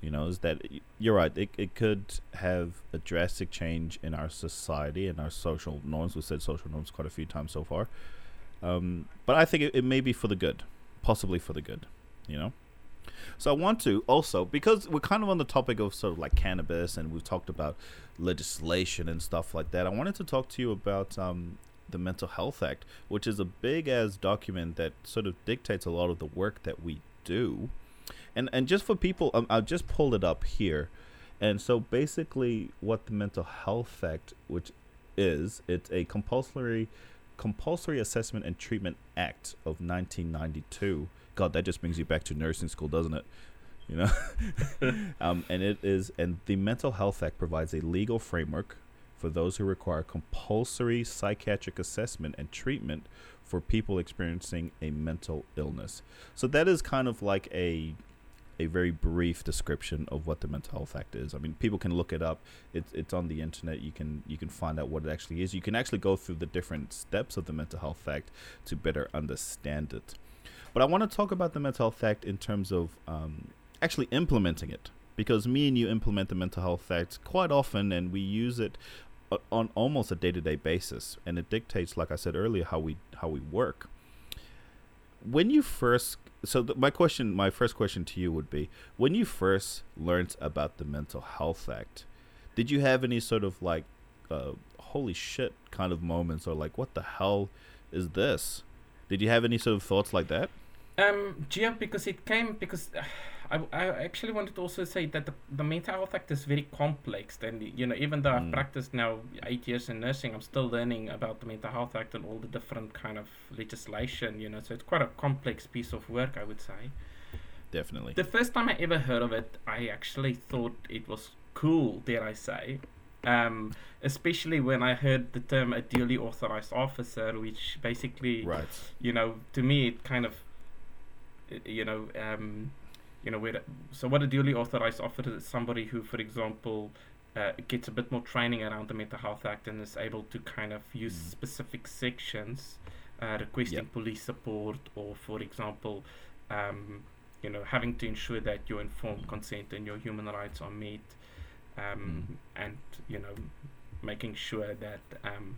You know, is that you're right? It it could have a drastic change in our society and our social norms. We've said social norms quite a few times so far. Um, but I think it, it may be for the good, possibly for the good, you know. So I want to also because we're kind of on the topic of sort of like cannabis, and we've talked about legislation and stuff like that. I wanted to talk to you about um, the Mental Health Act, which is a big as document that sort of dictates a lot of the work that we do. And and just for people, um, I'll just pull it up here. And so basically, what the Mental Health Act, which is, it's a compulsory compulsory assessment and treatment act of 1992 god that just brings you back to nursing school doesn't it you know um, and it is and the mental health act provides a legal framework for those who require compulsory psychiatric assessment and treatment for people experiencing a mental illness. So that is kind of like a a very brief description of what the mental health act is. I mean people can look it up. It's it's on the internet. You can you can find out what it actually is. You can actually go through the different steps of the mental health act to better understand it. But i want to talk about the mental health act in terms of um, actually implementing it because me and you implement the mental health act quite often and we use it on almost a day-to-day basis and it dictates like i said earlier how we how we work. When you first so th- my question my first question to you would be when you first learned about the mental health act did you have any sort of like uh, holy shit kind of moments or like what the hell is this? Did you have any sort of thoughts like that? Um, yeah because it came because I, I actually wanted to also say that the, the mental health act is very complex, and you know even though I've Mm. practiced now eight years in nursing, I'm still learning about the mental health act and all the different kind of legislation. You know, so it's quite a complex piece of work, I would say. definitely The first time I ever heard of it, I actually thought it was cool, dare I say. Um, especially when I heard the term a duly authorized officer, which basically right you know, to me, it kind of, you know, um, you know, where, so what a duly authorized officer is somebody who, for example, uh, gets a bit more training around the Mental Health Act and is able to kind of use Mm. specific sections, uh, requesting Yep. police support, or for example, um, you know, having to ensure that your informed consent and your human rights are met, um, and you know, making sure that, um,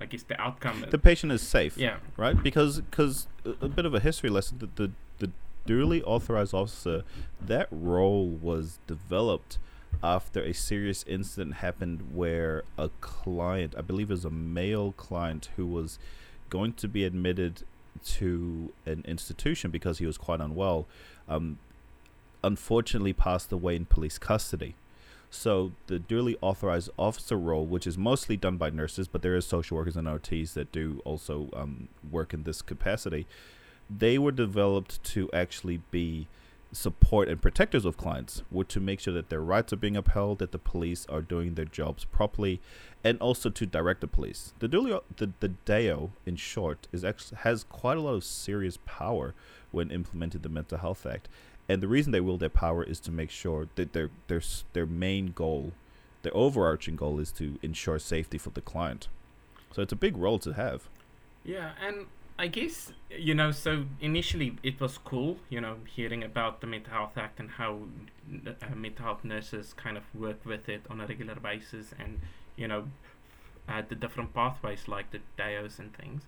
I guess the outcome. the patient is safe yeah. right? Because because a, a bit of a history lesson. The the duly authorized officer, that role was developed after a serious incident happened where a client, I believe it was a male client, who was going to be admitted to an institution because he was quite unwell, um, unfortunately passed away in police custody. So the duly authorized officer role, which is mostly done by nurses, but there is social workers and OTs that do also um, work in this capacity. They were developed to actually be support and protectors of clients, were to make sure that their rights are being upheld, that the police are doing their jobs properly, and also to direct the police. The duly the the in short, is has quite a lot of serious power when implemented the Mental Health Act. And the reason they wield their power is to make sure that their their their main goal, their overarching goal, is to ensure safety for the client. So it's a big role to have. Yeah, and I guess you know. So initially, it was cool, you know, hearing about the Mental Health Act and how uh, mental health nurses kind of work with it on a regular basis, and you know, uh, the different pathways like the DAOs and things.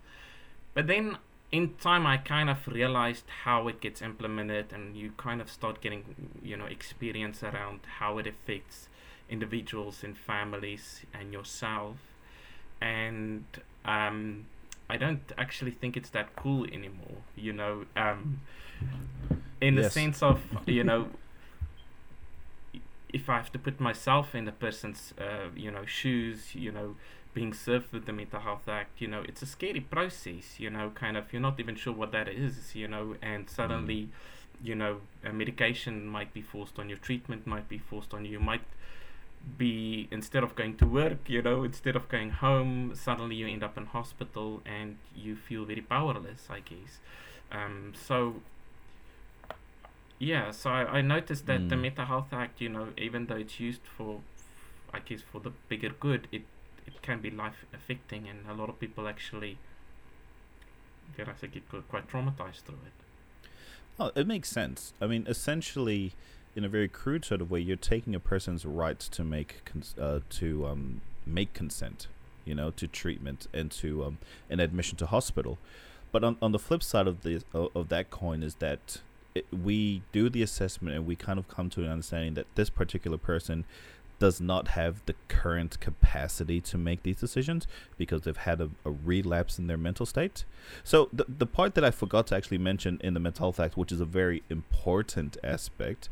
But then, in time, I kind of realized how it gets implemented, and you kind of start getting, you know, experience around how it affects individuals and families and yourself, and um, I don't actually think it's that cool anymore. You know, um, in the Yes. sense of you know, if I have to put myself in a person's uh, you know shoes, you know, being served with the Mental Health Act, you know, it's a scary process. You know, kind of you're not even sure what that is. You know, and suddenly, you know, a medication might be forced on you, treatment might be forced on you. You might be instead of going to work, you know, instead of going home, suddenly you end up in hospital and you feel very powerless, I guess. Um, so yeah, so I, I noticed that the Mm. Mental Health Act, you know, even though it's used for, I guess, for the bigger good, it it can be life affecting, and a lot of people actually, dare I say, get qu- quite traumatized through it. Oh, it makes sense. I mean, essentially, in a very crude sort of way, you're taking a person's right to make cons- uh, to um, make consent, you know, to treatment and to um, an admission to hospital. But on, on the flip side of the of, that coin is that it, we do the assessment and we kind of come to an understanding that this particular person does not have the current capacity to make these decisions because they've had a, a relapse in their mental state. So the the part that I forgot to actually mention in the Mental Health Act, which is a very important aspect,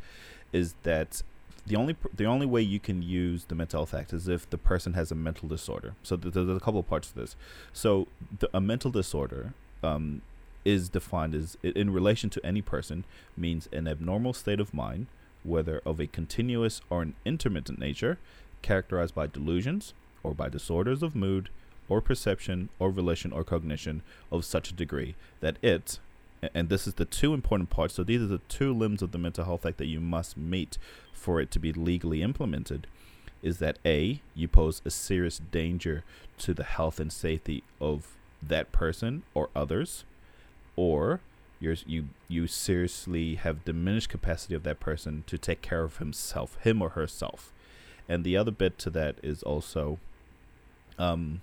is that the only the only way you can use the Mental Health Act is if the person has a mental disorder. So th- there's a couple of parts to this. So the, a mental disorder um, is defined as in relation to any person means an abnormal state of mind, whether of a continuous or an intermittent nature, characterized by delusions or by disorders of mood or perception or volition or cognition of such a degree that it and this is the two important parts so these are the two limbs of the mental health act that you must meet for it to be legally implemented is that a you pose a serious danger to the health and safety of that person or others or you're, you you seriously have diminished capacity of that person to take care of himself him or herself. And the other bit to that is also um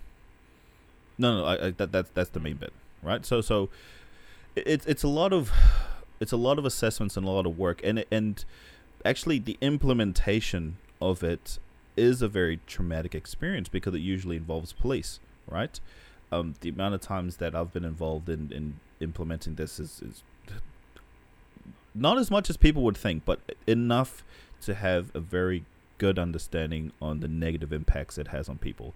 no no I, I, that that's that's the main bit right? So so it's it's a lot of it's a lot of assessments and a lot of work. And and actually the implementation of it is a very traumatic experience because it usually involves police right? Um the amount of times that I've been involved in in implementing this is is not as much as people would think but enough to have a very good understanding on the negative impacts it has on people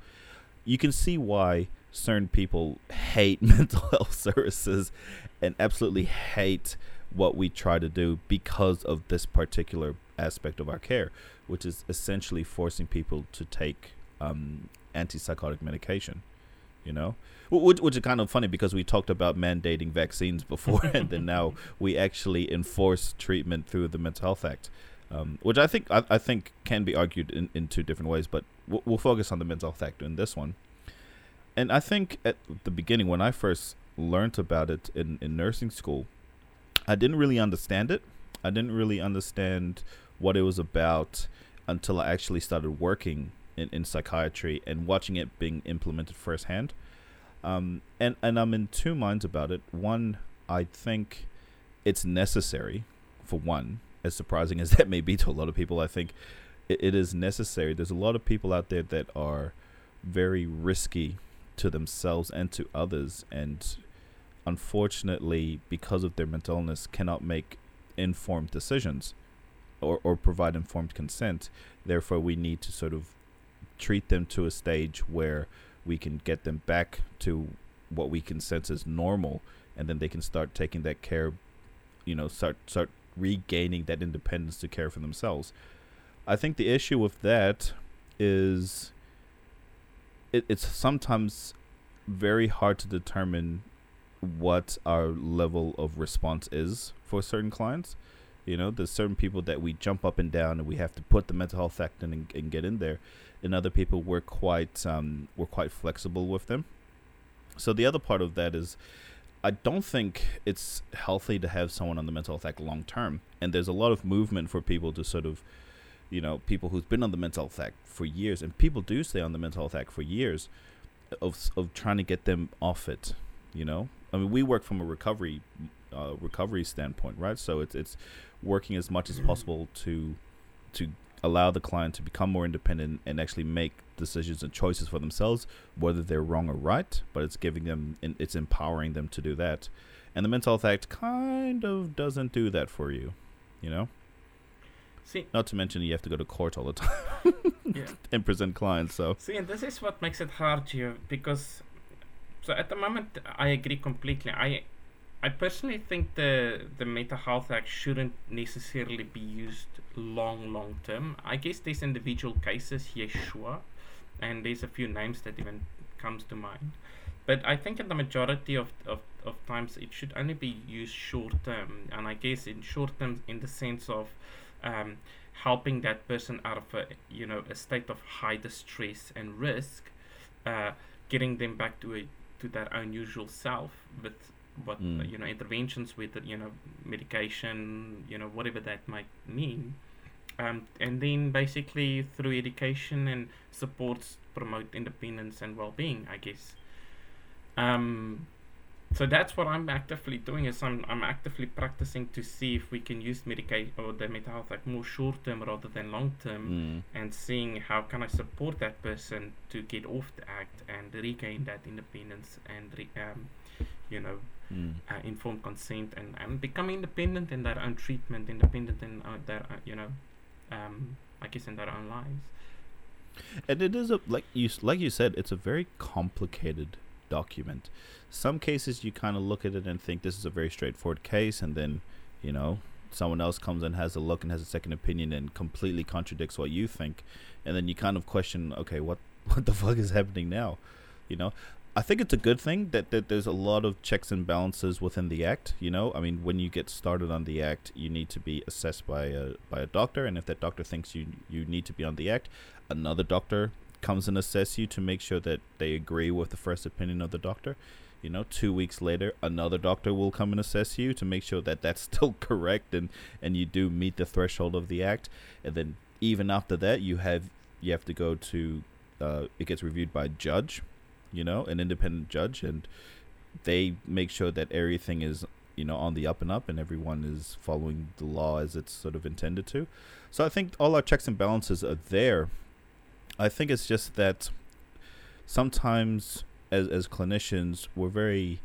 you can see why certain people hate mental health services and absolutely hate what we try to do because of this particular aspect of our care, which is essentially forcing people to take um, antipsychotic medication. You know, which, which is kind of funny because we talked about mandating vaccines before, and then now we actually enforce treatment through the Mental Health Act, um, which I think I, I think can be argued in, in two different ways. But we'll, we'll focus on the Mental Health Act in this one. And I think at the beginning, when I first learned about it in, in nursing school, I didn't really understand it. I didn't really understand what it was about until I actually started working in, in psychiatry and watching it being implemented firsthand. Um, and, and I'm in two minds about it. One, I think it's necessary, for one, as surprising as that may be to a lot of people. I think it, it is necessary. There's a lot of people out there that are very risky to themselves and to others and unfortunately because of their mental illness cannot make informed decisions or, or provide informed consent therefore we need to sort of treat them to a stage where we can get them back to what we can sense as normal and then they can start taking that care you know start start regaining that independence to care for themselves i think the issue with that is it, it's sometimes very hard to determine what our level of response is for certain clients. You know, there's certain people that we jump up and down and we have to put the mental health act in and, and get in there. And other people we're quite um, we're quite flexible with them. So the other part of that is I don't think it's healthy to have someone on the mental health act long term. And there's a lot of movement for people to sort of you know, people who's been on the mental health act for years and people do stay on the mental health act for years of of trying to get them off it, you know? I mean, we work from a recovery uh, recovery standpoint, right? So it's it's working as much as possible to to allow the client to become more independent and actually make decisions and choices for themselves, whether they're wrong or right. But it's giving them, it's empowering them to do that. And the Mental Health Act kind of doesn't do that for you, you know. See, not to mention you have to go to court all the time yeah. and present clients. So see, and this is what makes it hard here because, so at the moment I agree completely. I I personally think the the Mental Health Act shouldn't necessarily be used long, long term. I guess there's individual cases, yes, sure, and there's a few names that even comes to mind. But I think in the majority of, of, of times it should only be used short term, and I guess in short term in the sense of um, helping that person out of a you know a state of high distress and risk, uh, getting them back to a to their own usual self with what mm. you know interventions with you know medication you know whatever that might mean um, and then basically through education and supports promote independence and well-being i guess um, so that's what i'm actively doing is i'm, I'm actively practicing to see if we can use medication or the mental health like more short term rather than long term mm. and seeing how can i support that person to get off the act and regain that independence and re- um, you know mm. uh, informed consent and, and become independent in their own treatment, independent in uh, their uh, you know, um, I guess in their own lives. And it is a like you like you said, it's a very complicated document. Some cases you kind of look at it and think this is a very straightforward case, and then you know someone else comes and has a look and has a second opinion and completely contradicts what you think, and then you kind of question, okay, what what the fuck is happening now? You know, I think it's a good thing that, that there's a lot of checks and balances within the act. You know, I mean, when you get started on the act, you need to be assessed by a by a doctor, and if that doctor thinks you you need to be on the act, another doctor comes and assess you to make sure that they agree with the first opinion of the doctor. You know, two weeks later, another doctor will come and assess you to make sure that that's still correct and and you do meet the threshold of the act. And then even after that, you have you have to go to uh, it gets reviewed by a judge you know, an independent judge, and they make sure that everything is you know on the up and up and everyone is following the law as it's sort of intended to. So i think all our checks and balances are there. I think it's just that sometimes as as clinicians we're very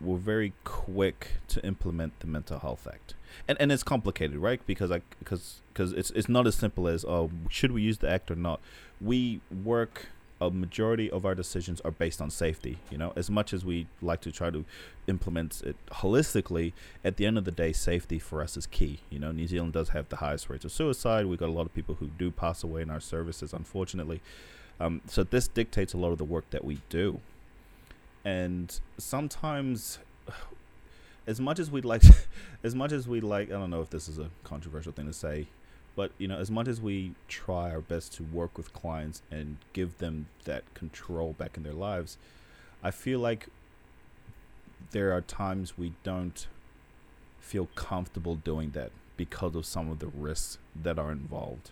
we're very quick to implement the mental health act. And and it's complicated right? Because i because because it's it's not as simple as oh should we use the act or not? We work a majority of our decisions are based on safety. You know, as much as we like to try to implement it holistically, at the end of the day, safety for us is key. You know, New Zealand does have the highest rates of suicide. We've got a lot of people who do pass away in our services, unfortunately. Um, so this dictates a lot of the work that we do. And sometimes, as much as we'd like, as much as we like, I don't know if this is a controversial thing to say, but you know, as much as we try our best to work with clients and give them that control back in their lives, I feel like there are times we don't feel comfortable doing that because of some of the risks that are involved.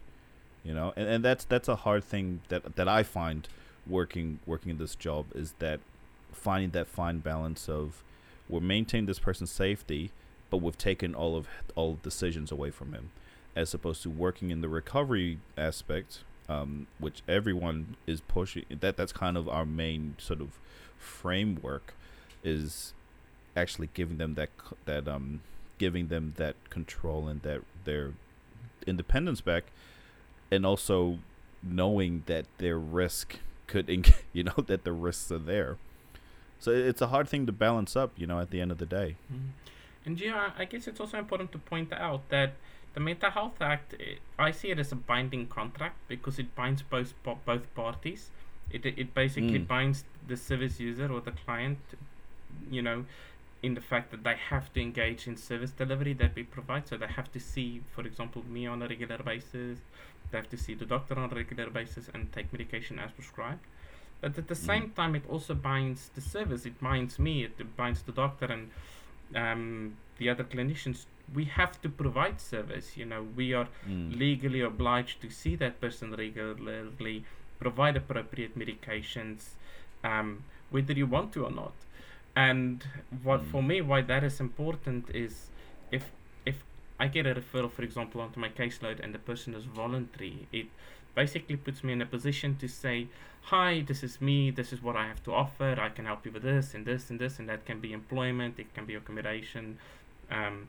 You know, and, and that's that's a hard thing that that I find working working in this job is that finding that fine balance of we're maintaining this person's safety, but we've taken all of all decisions away from him as opposed to working in the recovery aspect, um, which everyone is pushing. That that's kind of our main sort of framework, is actually giving them that that um giving them that control and that their independence back, and also knowing that their risk could you know that the risks are there. So it's a hard thing to balance up, you know, at the end of the day. Mm-hmm. And yeah, I guess it's also important to point out that the Mental Health Act, eh, I see it as a binding contract because it binds both both parties. It it basically mm. binds the service user or the client, you know, in the fact that they have to engage in service delivery that we provide. So they have to see, for example, me on a regular basis. They have to see the doctor on a regular basis and take medication as prescribed. But at the mm. same time, it also binds the service. It binds me. It binds the doctor and um, the other clinicians we have to provide service. You know, we are mm. legally obliged to see that person regularly, provide appropriate medications, um, whether you want to or not. And what mm. for me, why that is important is if if I get a referral, for example, onto my caseload, and the person is voluntary, it basically puts me in a position to say, "Hi, this is me. This is what I have to offer. I can help you with this and this and this, and that can be employment. It can be accommodation." Um,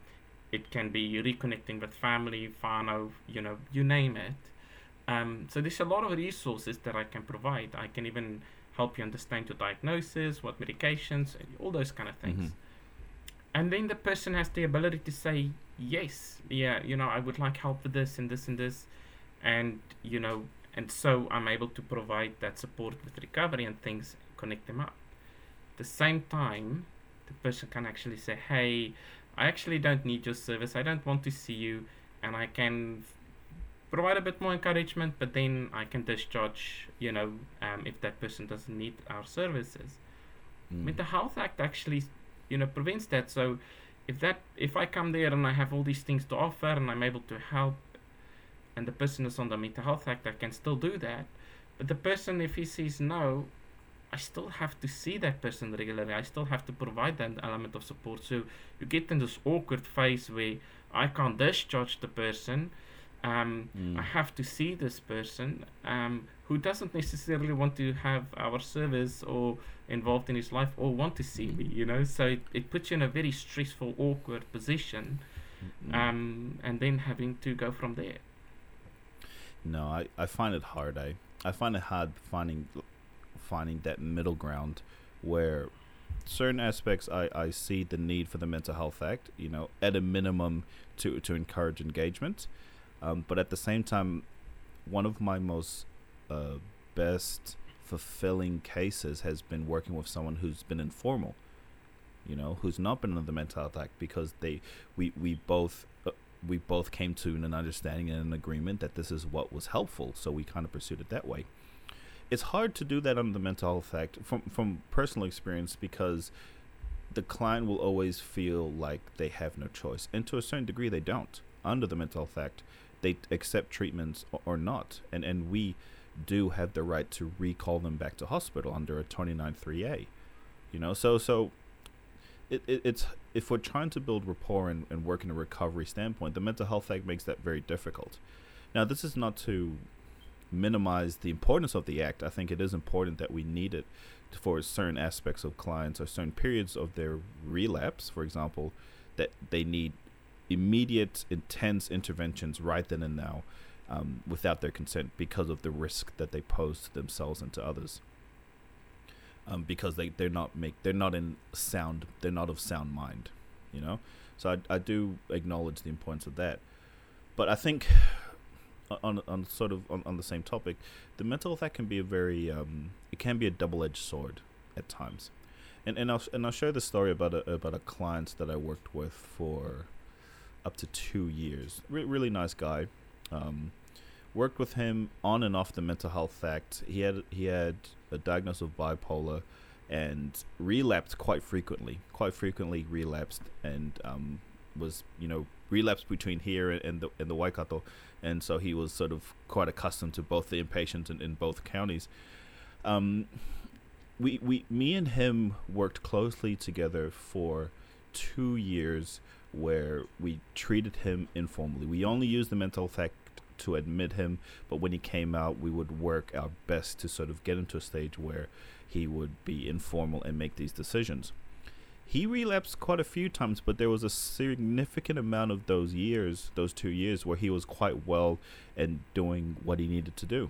it can be reconnecting with family, whānau, you know, you name it. Um, so there's a lot of resources that I can provide. I can even help you understand your diagnosis, what medications, all those kind of things. Mhm. And then the person has the ability to say, yes, yeah, you know, I would like help with this and this and this. And, you know, and so I'm able to provide that support with recovery and things, connect them up. At the same time, the person can actually say, hey, I actually don't need your service. I don't want to see you. And I can provide a bit more encouragement, but then I can discharge, you know, um, if that person doesn't need our services. Mm. Mental Health Act actually, you know, prevents that. So if that if I come there and I have all these things to offer and I'm able to help and the person is on the Mental Health Act, I can still do that. But the person if he says no, I still have to see that person regularly. I still have to provide that element of support. So you get in this awkward phase where I can't discharge the person. Um, Mm. I have to see this person um, who doesn't necessarily want to have our service or involved in his life or want to see me, you know. So it, it puts you in a very stressful, awkward position, Mm. um, and then having to go from there. No, I, I find it hard. I I find it hard finding finding that middle ground where certain aspects I, I see the need for the Mental Health Act, you know, at a minimum to to encourage engagement. Um, but at the same time, one of my most uh, best fulfilling cases has been working with someone who's been informal, you know, who's not been under the Mental Health Act because they we we both uh, we both came to an understanding and an agreement that this is what was helpful, so we kind of pursued it that way. It's hard to do that under the Mental Health Act from from personal experience because the client will always feel like they have no choice, and to a certain degree, they don't. Under the Mental Health Act, they accept treatments or, or not, and and we do have the right to recall them back to hospital under a 29.3a. You know, so so it, it, it's if we're trying to build rapport and, and work in a recovery standpoint, the Mental Health Act makes that very difficult. Now, this is not to minimize the importance of the act. I think it is important that we need it for certain aspects of clients or certain periods of their relapse, for example, that they need immediate, intense interventions right then and now um, without their consent because of the risk that they pose to themselves and to others um, because they they're not make they're not in sound they're not of sound mind, you know. So I I do acknowledge the importance of that, but I think on on sort of on, on the same topic, the mental health can be a very um it can be a double edged sword at times, and and I'll and I'll share the story about a about a client that I worked with for up to two years. Re- really nice guy. Um, worked with him on and off the mental health act. He had he had a diagnosis of bipolar and relapsed quite frequently. Quite frequently relapsed and um, was you know relapsed between here and the and the Waikato, and so he was sort of quite accustomed to both the inpatients in, in both counties. Um, we we me and him worked closely together for two years where we treated him informally. We only used the mental health to admit him, but when he came out, we would work our best to sort of get him to a stage where he would be informal and make these decisions. He relapsed quite a few times, but there was a significant amount of those years, those two years, where he was quite well and doing what he needed to do.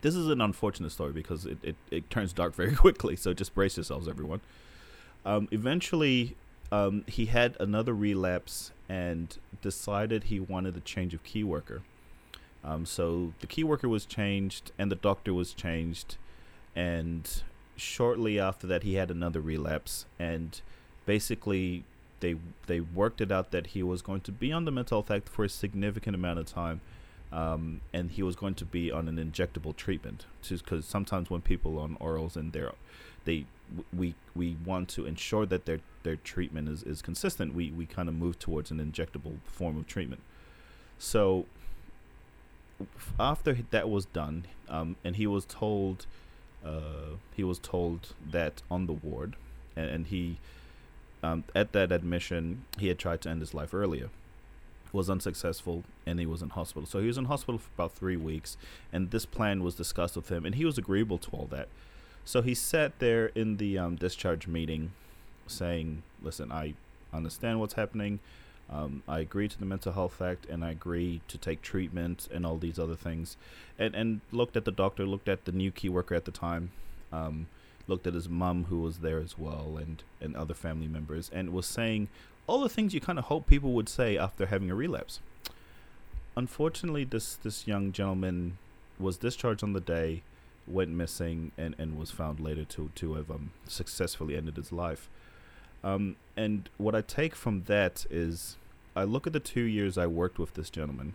This is an unfortunate story because it, it, it turns dark very quickly, so just brace yourselves, everyone. Um, eventually, um, he had another relapse and decided he wanted a change of key worker. Um, so the key worker was changed and the doctor was changed, and shortly after that he had another relapse and basically they they worked it out that he was going to be on the mental health act for a significant amount of time. Um, and he was going to be on an injectable treatment, because sometimes when people on orals and they're they we we want to ensure that their their treatment is, is consistent we we kind of move towards an injectable form of treatment so after that was done um, and he was told uh, he was told that on the ward and, and he um, at that admission he had tried to end his life earlier was unsuccessful and he was in hospital. So he was in hospital for about three weeks, and this plan was discussed with him, and he was agreeable to all that. So he sat there in the um, discharge meeting, saying, "Listen, I understand what's happening. Um, I agree to the Mental Health Act, and I agree to take treatment and all these other things." And and looked at the doctor, looked at the new key worker at the time, um, looked at his mum who was there as well, and and other family members, and was saying all the things you kind of hope people would say after having a relapse. Unfortunately, this this young gentleman was discharged on the day, went missing, and, and was found later to to have um, successfully ended his life. Um, and what I take from that is, I look at the two years I worked with this gentleman,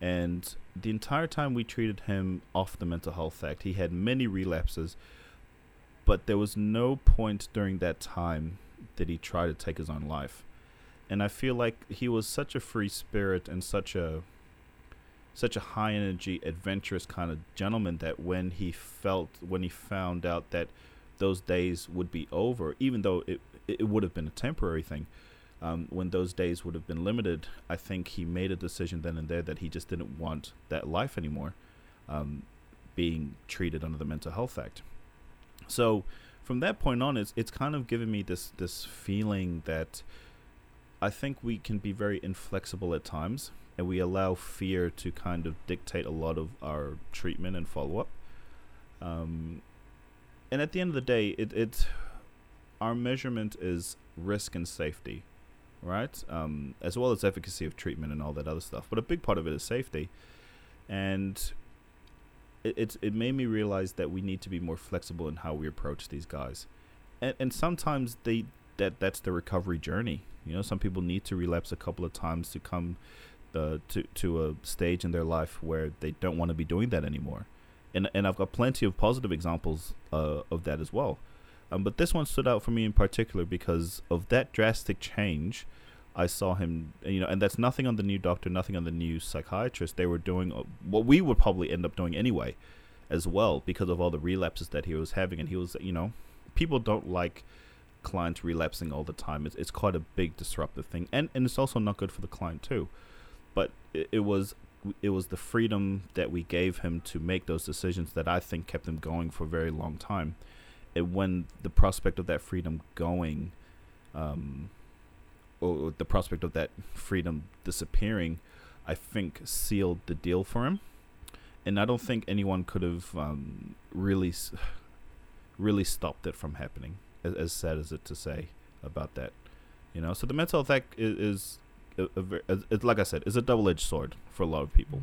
and the entire time we treated him off the Mental Health Act, he had many relapses, but there was no point during that time that he tried to take his own life. And I feel like he was such a free spirit and such a such a high energy, adventurous kind of gentleman that when he felt when he found out that those days would be over, even though it it would have been a temporary thing, um, when those days would have been limited, I think he made a decision then and there that he just didn't want that life anymore, um, being treated under the Mental Health Act. So from that point on, it's it's kind of given me this this feeling that I think we can be very inflexible at times, and we allow fear to kind of dictate a lot of our treatment and follow up. Um, and at the end of the day, it it our measurement is risk and safety, right? Um, as well as efficacy of treatment and all that other stuff. But a big part of it is safety, and it, it it made me realize that we need to be more flexible in how we approach these guys, and and sometimes they that that's the recovery journey. You know, some people need to relapse a couple of times to come uh, to to a stage in their life where they don't want to be doing that anymore, and and I've got plenty of positive examples uh, of that as well. Um, but this one stood out for me in particular because of that drastic change. I saw him, you know, and that's nothing on the new doctor, nothing on the new psychiatrist. They were doing uh, what we would probably end up doing anyway, as well, because of all the relapses that he was having. And he was, you know, people don't like clients relapsing all the time. It's, it's quite a big disruptive thing, and and it's also not good for the client too. But it, it was it was the freedom that we gave him to make those decisions that I think kept him going for a very long time. And when the prospect of that freedom going, um, or the prospect of that freedom disappearing, I think sealed the deal for him. And I don't think anyone could have um, really, really stopped it from happening. As, as, sad as it to say about that, you know. So the mental health act is, is a, a, a, like I said, is a double-edged sword for a lot of people.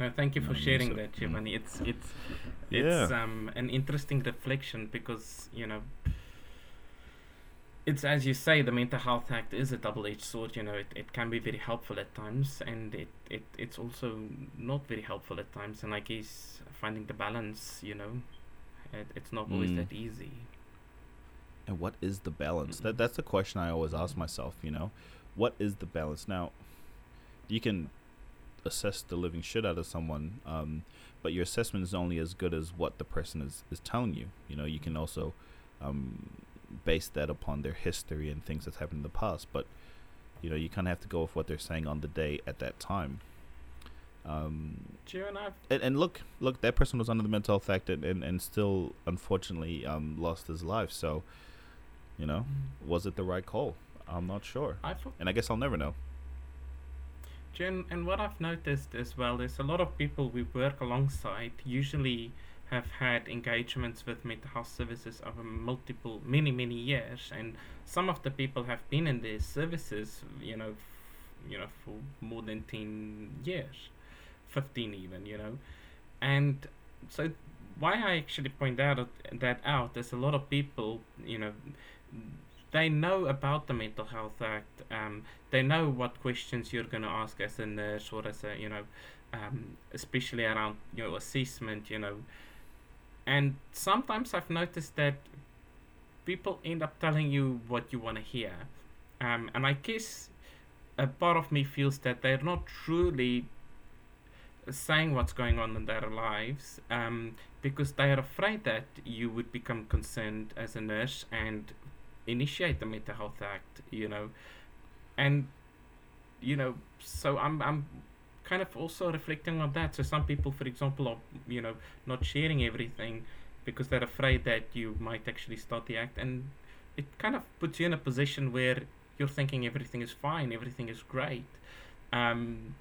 No, thank you for sharing that, Giovanni. It's it's it's yeah. um, an interesting reflection because you know it's as you say, the Mental Health Act is a double-edged sword. You know, it, it can be very helpful at times, and it, it it's also not very helpful at times. And I guess finding the balance, you know, it, it's not always mm. that easy. And what is the balance? Mm-hmm. That that's the question I always ask myself. You know, what is the balance? Now, you can assess the living shit out of someone, um, but your assessment is only as good as what the person is is telling you. You know, you can also um, base that upon their history and things that's happened in the past. But you know, you kind of have to go with what they're saying on the day at that time. Um, and, and, look, look, that person was under the mental health act and, and, and still, unfortunately, um, lost his life. So, you know, mm. was it the right call? I'm not sure. I and I guess I'll never know. Jen, and what I've noticed as well is a lot of people we work alongside usually have had engagements with mental health services over multiple, many, many years, and some of the people have been in these services, you know, f- you know, for more than ten years, fifteen even, you know, and so why I actually point out uh, that out is a lot of people, you know, they know about the Mental Health Act. Um, they know what questions you're going to ask as a nurse or as a, you know, um, especially around your assessment, you know, and sometimes I've noticed that people end up telling you what you want to hear. Um, and I guess a part of me feels that they're not truly saying what's going on in their lives um, because they are afraid that you would become concerned as a nurse and initiate the Mental Health Act, you know. And you know, so I'm I'm kind of also reflecting on that. So some people, for example, are you know not sharing everything because they're afraid that you might actually start the act, and it kind of puts you in a position where you're thinking everything is fine, everything is great. Um,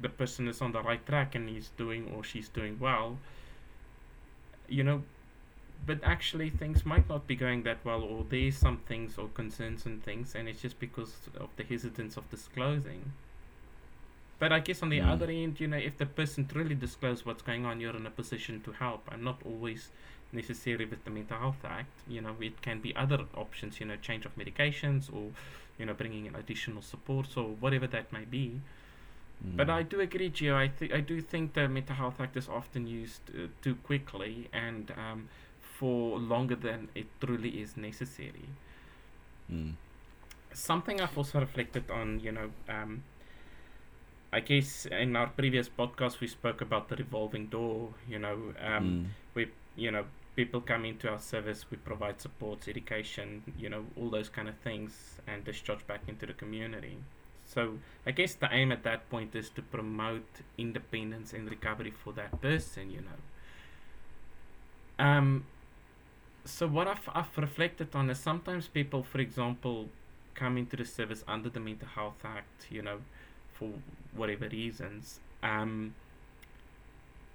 the person is on the right track and he's doing or she's doing well. You know, but actually things might not be going that well, or there's some things or concerns and things, and it's just because of the hesitance of disclosing. But I guess on the Mm. other end, you know, if the person truly discloses what's going on, you're in a position to help. I'm not always necessarily with the Mental Health Act. You know, it can be other options, you know, change of medications or, you know, bringing in additional supports or whatever that may be. But Mm. I do agree, Gio. I, th- I do think the Mental Health Act is often used uh, too quickly and um, for longer than it truly is necessary. Mm. Something I've also reflected on, you know, um, I guess in our previous podcast we spoke about the revolving door. You know, um, Mm. we you know people come into our service, we provide supports, education, you know, all those kind of things, and discharge back into the community. So I guess the aim at that point is to promote independence and recovery for that person, you know. Um, so what I've, I've reflected on is sometimes people, for example, come into the service under the Mental Health Act, you know, for whatever reasons. Um,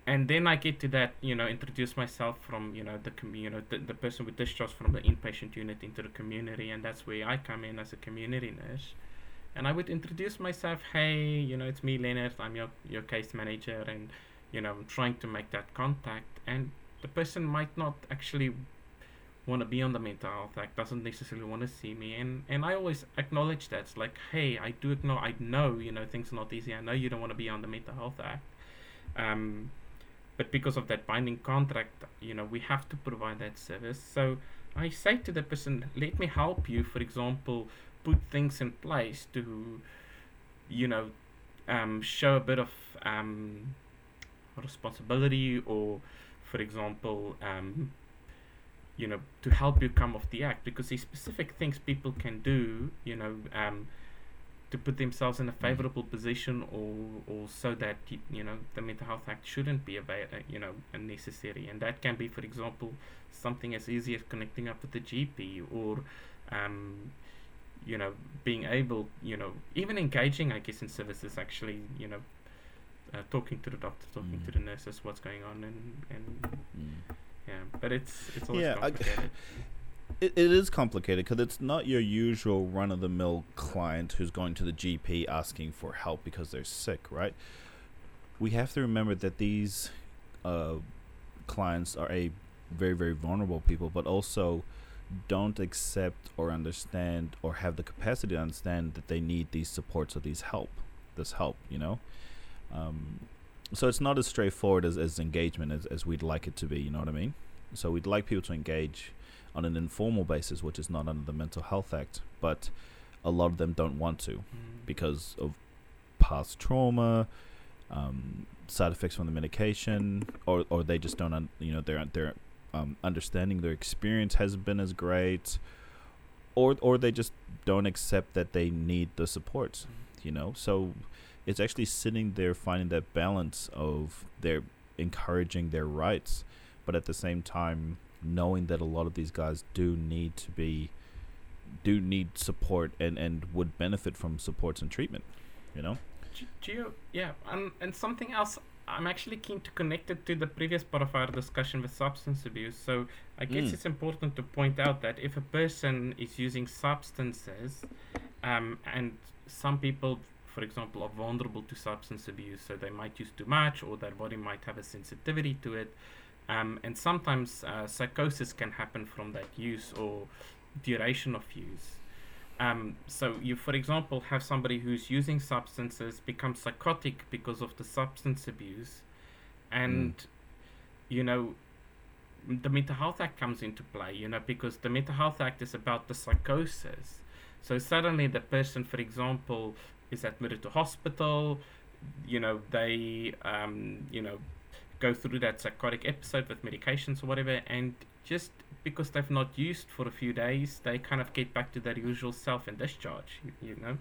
and then I get to that, you know, introduce myself from, you know, the com- you know, the, the person with discharge from the inpatient unit into the community, and that's where I come in as a community nurse. And I would introduce myself, hey, you know, it's me, Leonard. I'm your your case manager, and you know, I'm trying to make that contact. And the person might not actually want to be on the mental health act, doesn't necessarily want to see me, and and I always acknowledge that. It's like, hey, I do know I know, you know, things are not easy. I know you don't want to be on the mental health act. Um, but because of that binding contract, you know, we have to provide that service. So I say to the person, let me help you, for example, put things in place to, you know, um, show a bit of um, responsibility or, for example, um, you know, to help you come off the act because there's specific things people can do, you know, um, to put themselves in a favorable position or, or so that, you know, the Mental Health Act shouldn't be, ava- uh, you know, unnecessary. And that can be, for example, something as easy as connecting up with the GP or, um, you know, being able, you know, even engaging, I guess, in services, actually, you know, uh, talking to the doctor, talking Mm. to the nurses, what's going on, and, and Mm. Yeah, but it's it's always Yeah, I- It, it is complicated because it's not your usual run of the mill client who's going to the GP asking for help because they're sick, right? We have to remember that these uh, clients are a very, very vulnerable people, but also don't accept or understand or have the capacity to understand that they need these supports or these help, this help, you know? Um, so it's not as straightforward as, as engagement as, as we'd like it to be, you know what I mean? So we'd like people to engage on an informal basis, which is not under the Mental Health Act, but a lot of them don't want to Mm. because of past trauma, um, side effects from the medication, or, or they just don't, un- you know, their their um, understanding, their experience hasn't been as great, or or they just don't accept that they need the support, you know. So it's actually sitting there finding that balance of their encouraging their rights, but at the same time knowing that a lot of these guys do need to be do need support and and would benefit from supports and treatment you know G- Gio, yeah, and and something else. I'm actually keen to connect it to the previous part of our discussion with substance abuse. So I guess Mm. it's important to point out that if a person is using substances, um, and some people, for example, are vulnerable to substance abuse, so they might use too much, or their body might have a sensitivity to it, um, and sometimes uh, psychosis can happen from that use or duration of use. Um, so you, for example, have somebody who's using substances become psychotic because of the substance abuse, and you know the Mental Health Act comes into play. You know because the Mental Health Act is about the psychosis. So suddenly the person, for example, is admitted to hospital. You know they, um, you know, go through that psychotic episode with medications or whatever, and just because they've not used for a few days, they kind of get back to their usual self and discharge. You, know,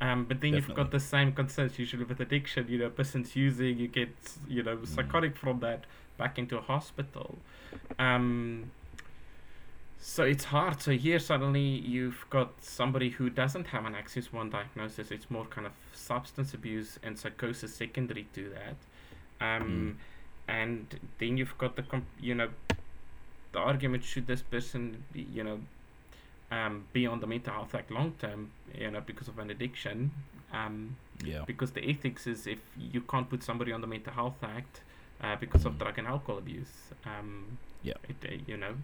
Um, but then you've got the same concerns usually with addiction. You know, person's using, you get you know psychotic from that, back into a hospital. Um, so it's hard. So here suddenly you've got somebody who doesn't have an Axis One diagnosis. It's more kind of substance abuse and psychosis secondary to that. Um, And then you've got the comp- you know the argument should this person be, you know um, be on the mental health act long term you know because of an addiction um, Yeah. because the ethics is if you can't put somebody on the mental health act uh, because of Mm. drug and alcohol abuse um, Yeah. it, uh, you know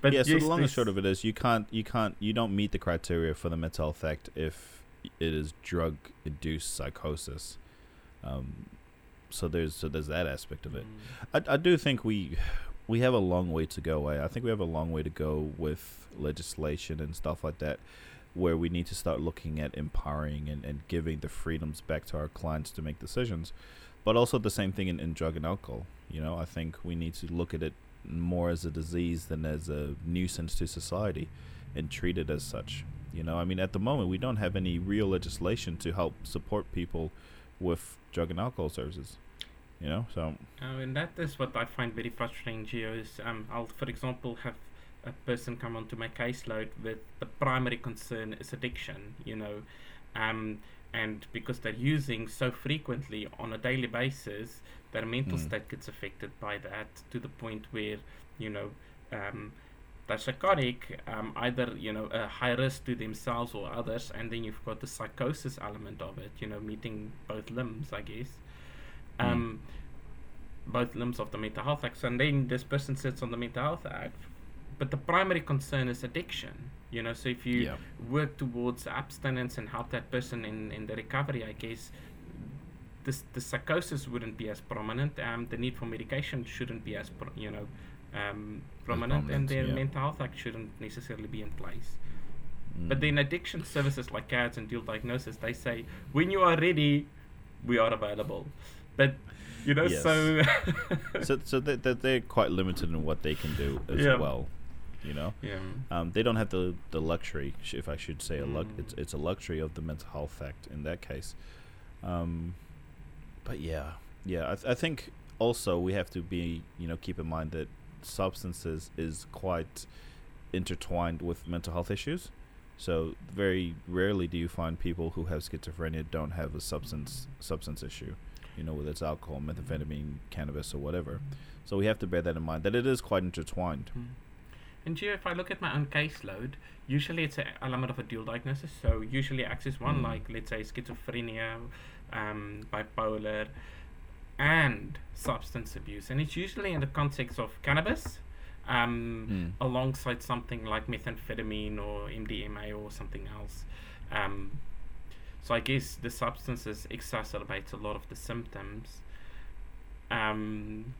but yeah. So the long and short of it is, you can't, you can't, you don't meet the criteria for the mental health act if it is drug-induced psychosis. Um, so there's so there's that aspect of it. Mm, I, I do think we we have a long way to go. I, I think we have a long way to go with legislation and stuff like that, where we need to start looking at empowering and, and giving the freedoms back to our clients to make decisions. But also the same thing in, in drug and alcohol. You know, I think we need to look at it more as a disease than as a nuisance to society and treat it as such. You know, I mean, at the moment, we don't have any real legislation to help support people with drug and alcohol services. You know, so Oh, and that is what I find very frustrating, Gio, is um, I'll, for example, have a person come onto my caseload with the primary concern is addiction, you know, um, and because they're using so frequently on a daily basis, their mental Mm. state gets affected by that to the point where, you know, um, they're psychotic, um, either, you know, a high risk to themselves or others, and then you've got the psychosis element of it, you know, meeting both limbs, I guess. Mm. Um, both limbs of the mental health act. And then this person sits on the mental health act, but the primary concern is addiction. You know, so if you yeah. work towards abstinence and help that person in, in the recovery, I guess this the psychosis wouldn't be as prominent. Um, the need for medication shouldn't be as pro- you know um, prominent, and their yeah. mental health act shouldn't necessarily be in place. But Mm. then addiction services like CADS and dual diagnosis, they say when you are ready, we are available. But you know, Yes. so so so they, they they're quite limited in what they can do as Yeah. well. You know, yeah, um, they don't have the the luxury, if I should say, a luck. It's Mm. it's a luxury of the mental health act in that case. Um, but yeah, yeah, I, th- I think also we have to be you know keep in mind that substances is quite intertwined with mental health issues. So very rarely do you find people who have schizophrenia don't have a substance substance issue, you know, whether it's alcohol, methamphetamine, cannabis, or whatever. So we have to bear that in mind that it is quite intertwined. Mm. And Gio, if I look at my own caseload, usually it's an element of a dual diagnosis. So usually axis one, Mm. like let's say schizophrenia, um, bipolar, and substance abuse, and it's usually in the context of cannabis, um, Mm. alongside something like methamphetamine or MDMA or something else. Um, so I guess the substances exacerbates a lot of the symptoms. Um,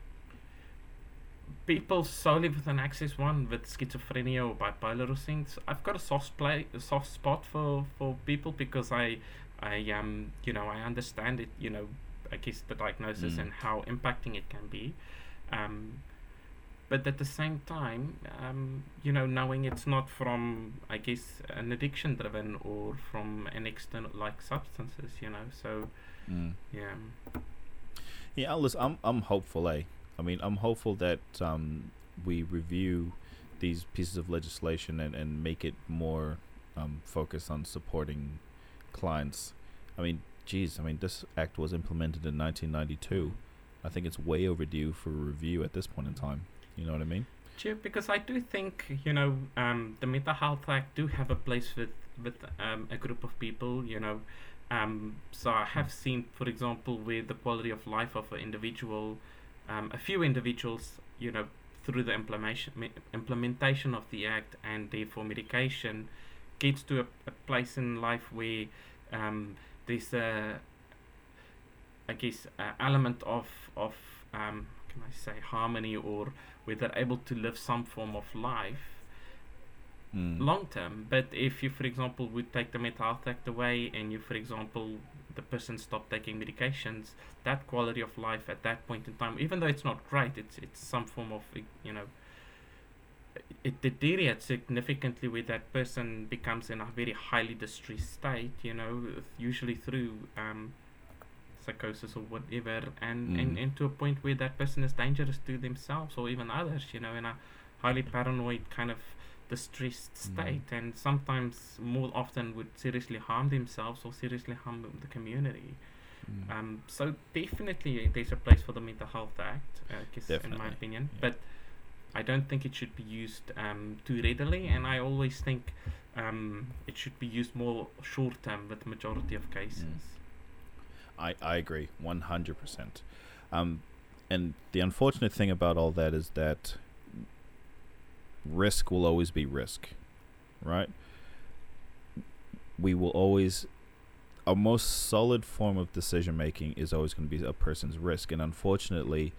people solely with an axis one with schizophrenia or bipolar or things, I've got a soft play, a soft spot for for people because I, I um, you know, I understand it. You know, I guess the diagnosis Mm. and how impacting it can be. Um, but at the same time, um, you know, knowing it's not from, I guess, an addiction driven or from an external like substances, you know. So Mm. yeah, Yeah, listen, I'm I'm hopeful. Eh? I mean, I'm hopeful that um, we review these pieces of legislation and, and make it more um, focused on supporting clients. I mean, geez, I mean, this act was implemented in 1992. I think it's way overdue for review at this point in time. You know what I mean? Sure, because I do think you know um, the Mental Health Act do have a place with with um, a group of people. You know, um, so I have seen, for example, with the quality of life of an individual, um, a few individuals, you know, through the implementation implementation of the act and therefore medication, gets to a, a place in life where um, there's a, I guess, a element of of um, can I say harmony or where they're able to live some form of life Mm. long term. But if you, for example, would take the Mental Health Act away and you, for example, the person stopped taking medications, that quality of life at that point in time, even though it's not great, it's it's some form of you know it deteriorates significantly where that person becomes in a very highly distressed state, you know, usually through um, psychosis or whatever, and, and, Mm. and to a point where that person is dangerous to themselves or even others, you know, in a highly paranoid kind of distressed Mm. state, and sometimes more often would seriously harm themselves or seriously harm the community. Mm. Um, so definitely there's a place for the Mental Health Act, uh, I guess, in my opinion. yeah. But I don't think it should be used um, too readily, and I always think um, it should be used more short term with the majority of cases. I, I agree 100%. Um, and the unfortunate thing about all that is that risk will always be risk, right? We will always, our most solid form of decision making is always going to be a person's risk. And unfortunately,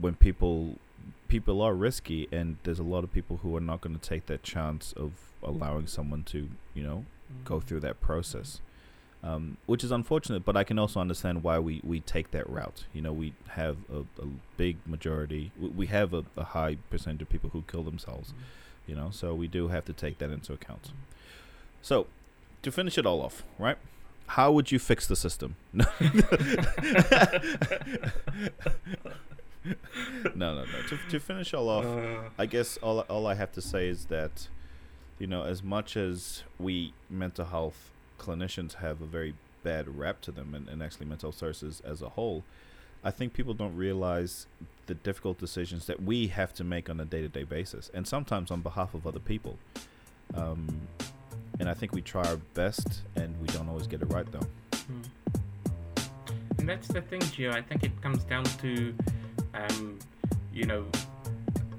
when people people are risky and there's a lot of people who are not going to take that chance of allowing someone to you know go Mhm. through that process, um, which is unfortunate. But I can also understand why we, we take that route. You know, we have a, a big majority, we, we have a, a high percentage of people who kill themselves. You know, so we do have to take that into account. So, to finish it all off, right? How would you fix the system? no, no, no. To, to finish all off, Uh, I guess all all I have to say is that, you know, as much as we mental health clinicians have a very bad rap to them, and, and actually mental services as a whole, I think people don't realize the difficult decisions that we have to make on a day to day basis, and sometimes on behalf of other people. Um, and I think we try our best, and we don't always get it right, though. Mm. And that's the thing, Gio. I think it comes down to, um, you know,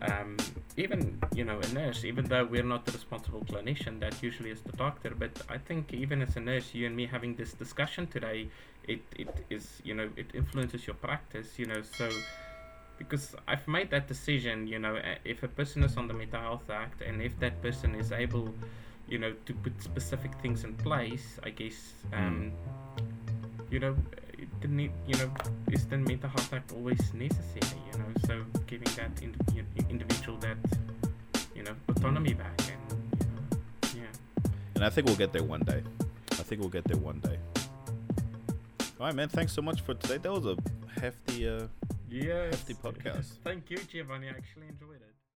um, even you know a nurse. Even though we're not the responsible clinician, that usually is the doctor. But I think even as a nurse, you and me having this discussion today, it it is you know it influences your practice. You know, so because I've made that decision. You know, if a person is on the Mental Health Act, and if that person is able you know, to put specific things in place, I guess, um, you know, need, you know, is the mental health act always necessary, you know, so giving that ind- you know, individual that, you know, autonomy back and, you know, yeah. And I think we'll get there one day. I think we'll get there one day. All right, man. Thanks so much for today. That was a hefty. Uh, Yes. Hefty podcast. Thank you, Giovanni. I actually enjoyed it.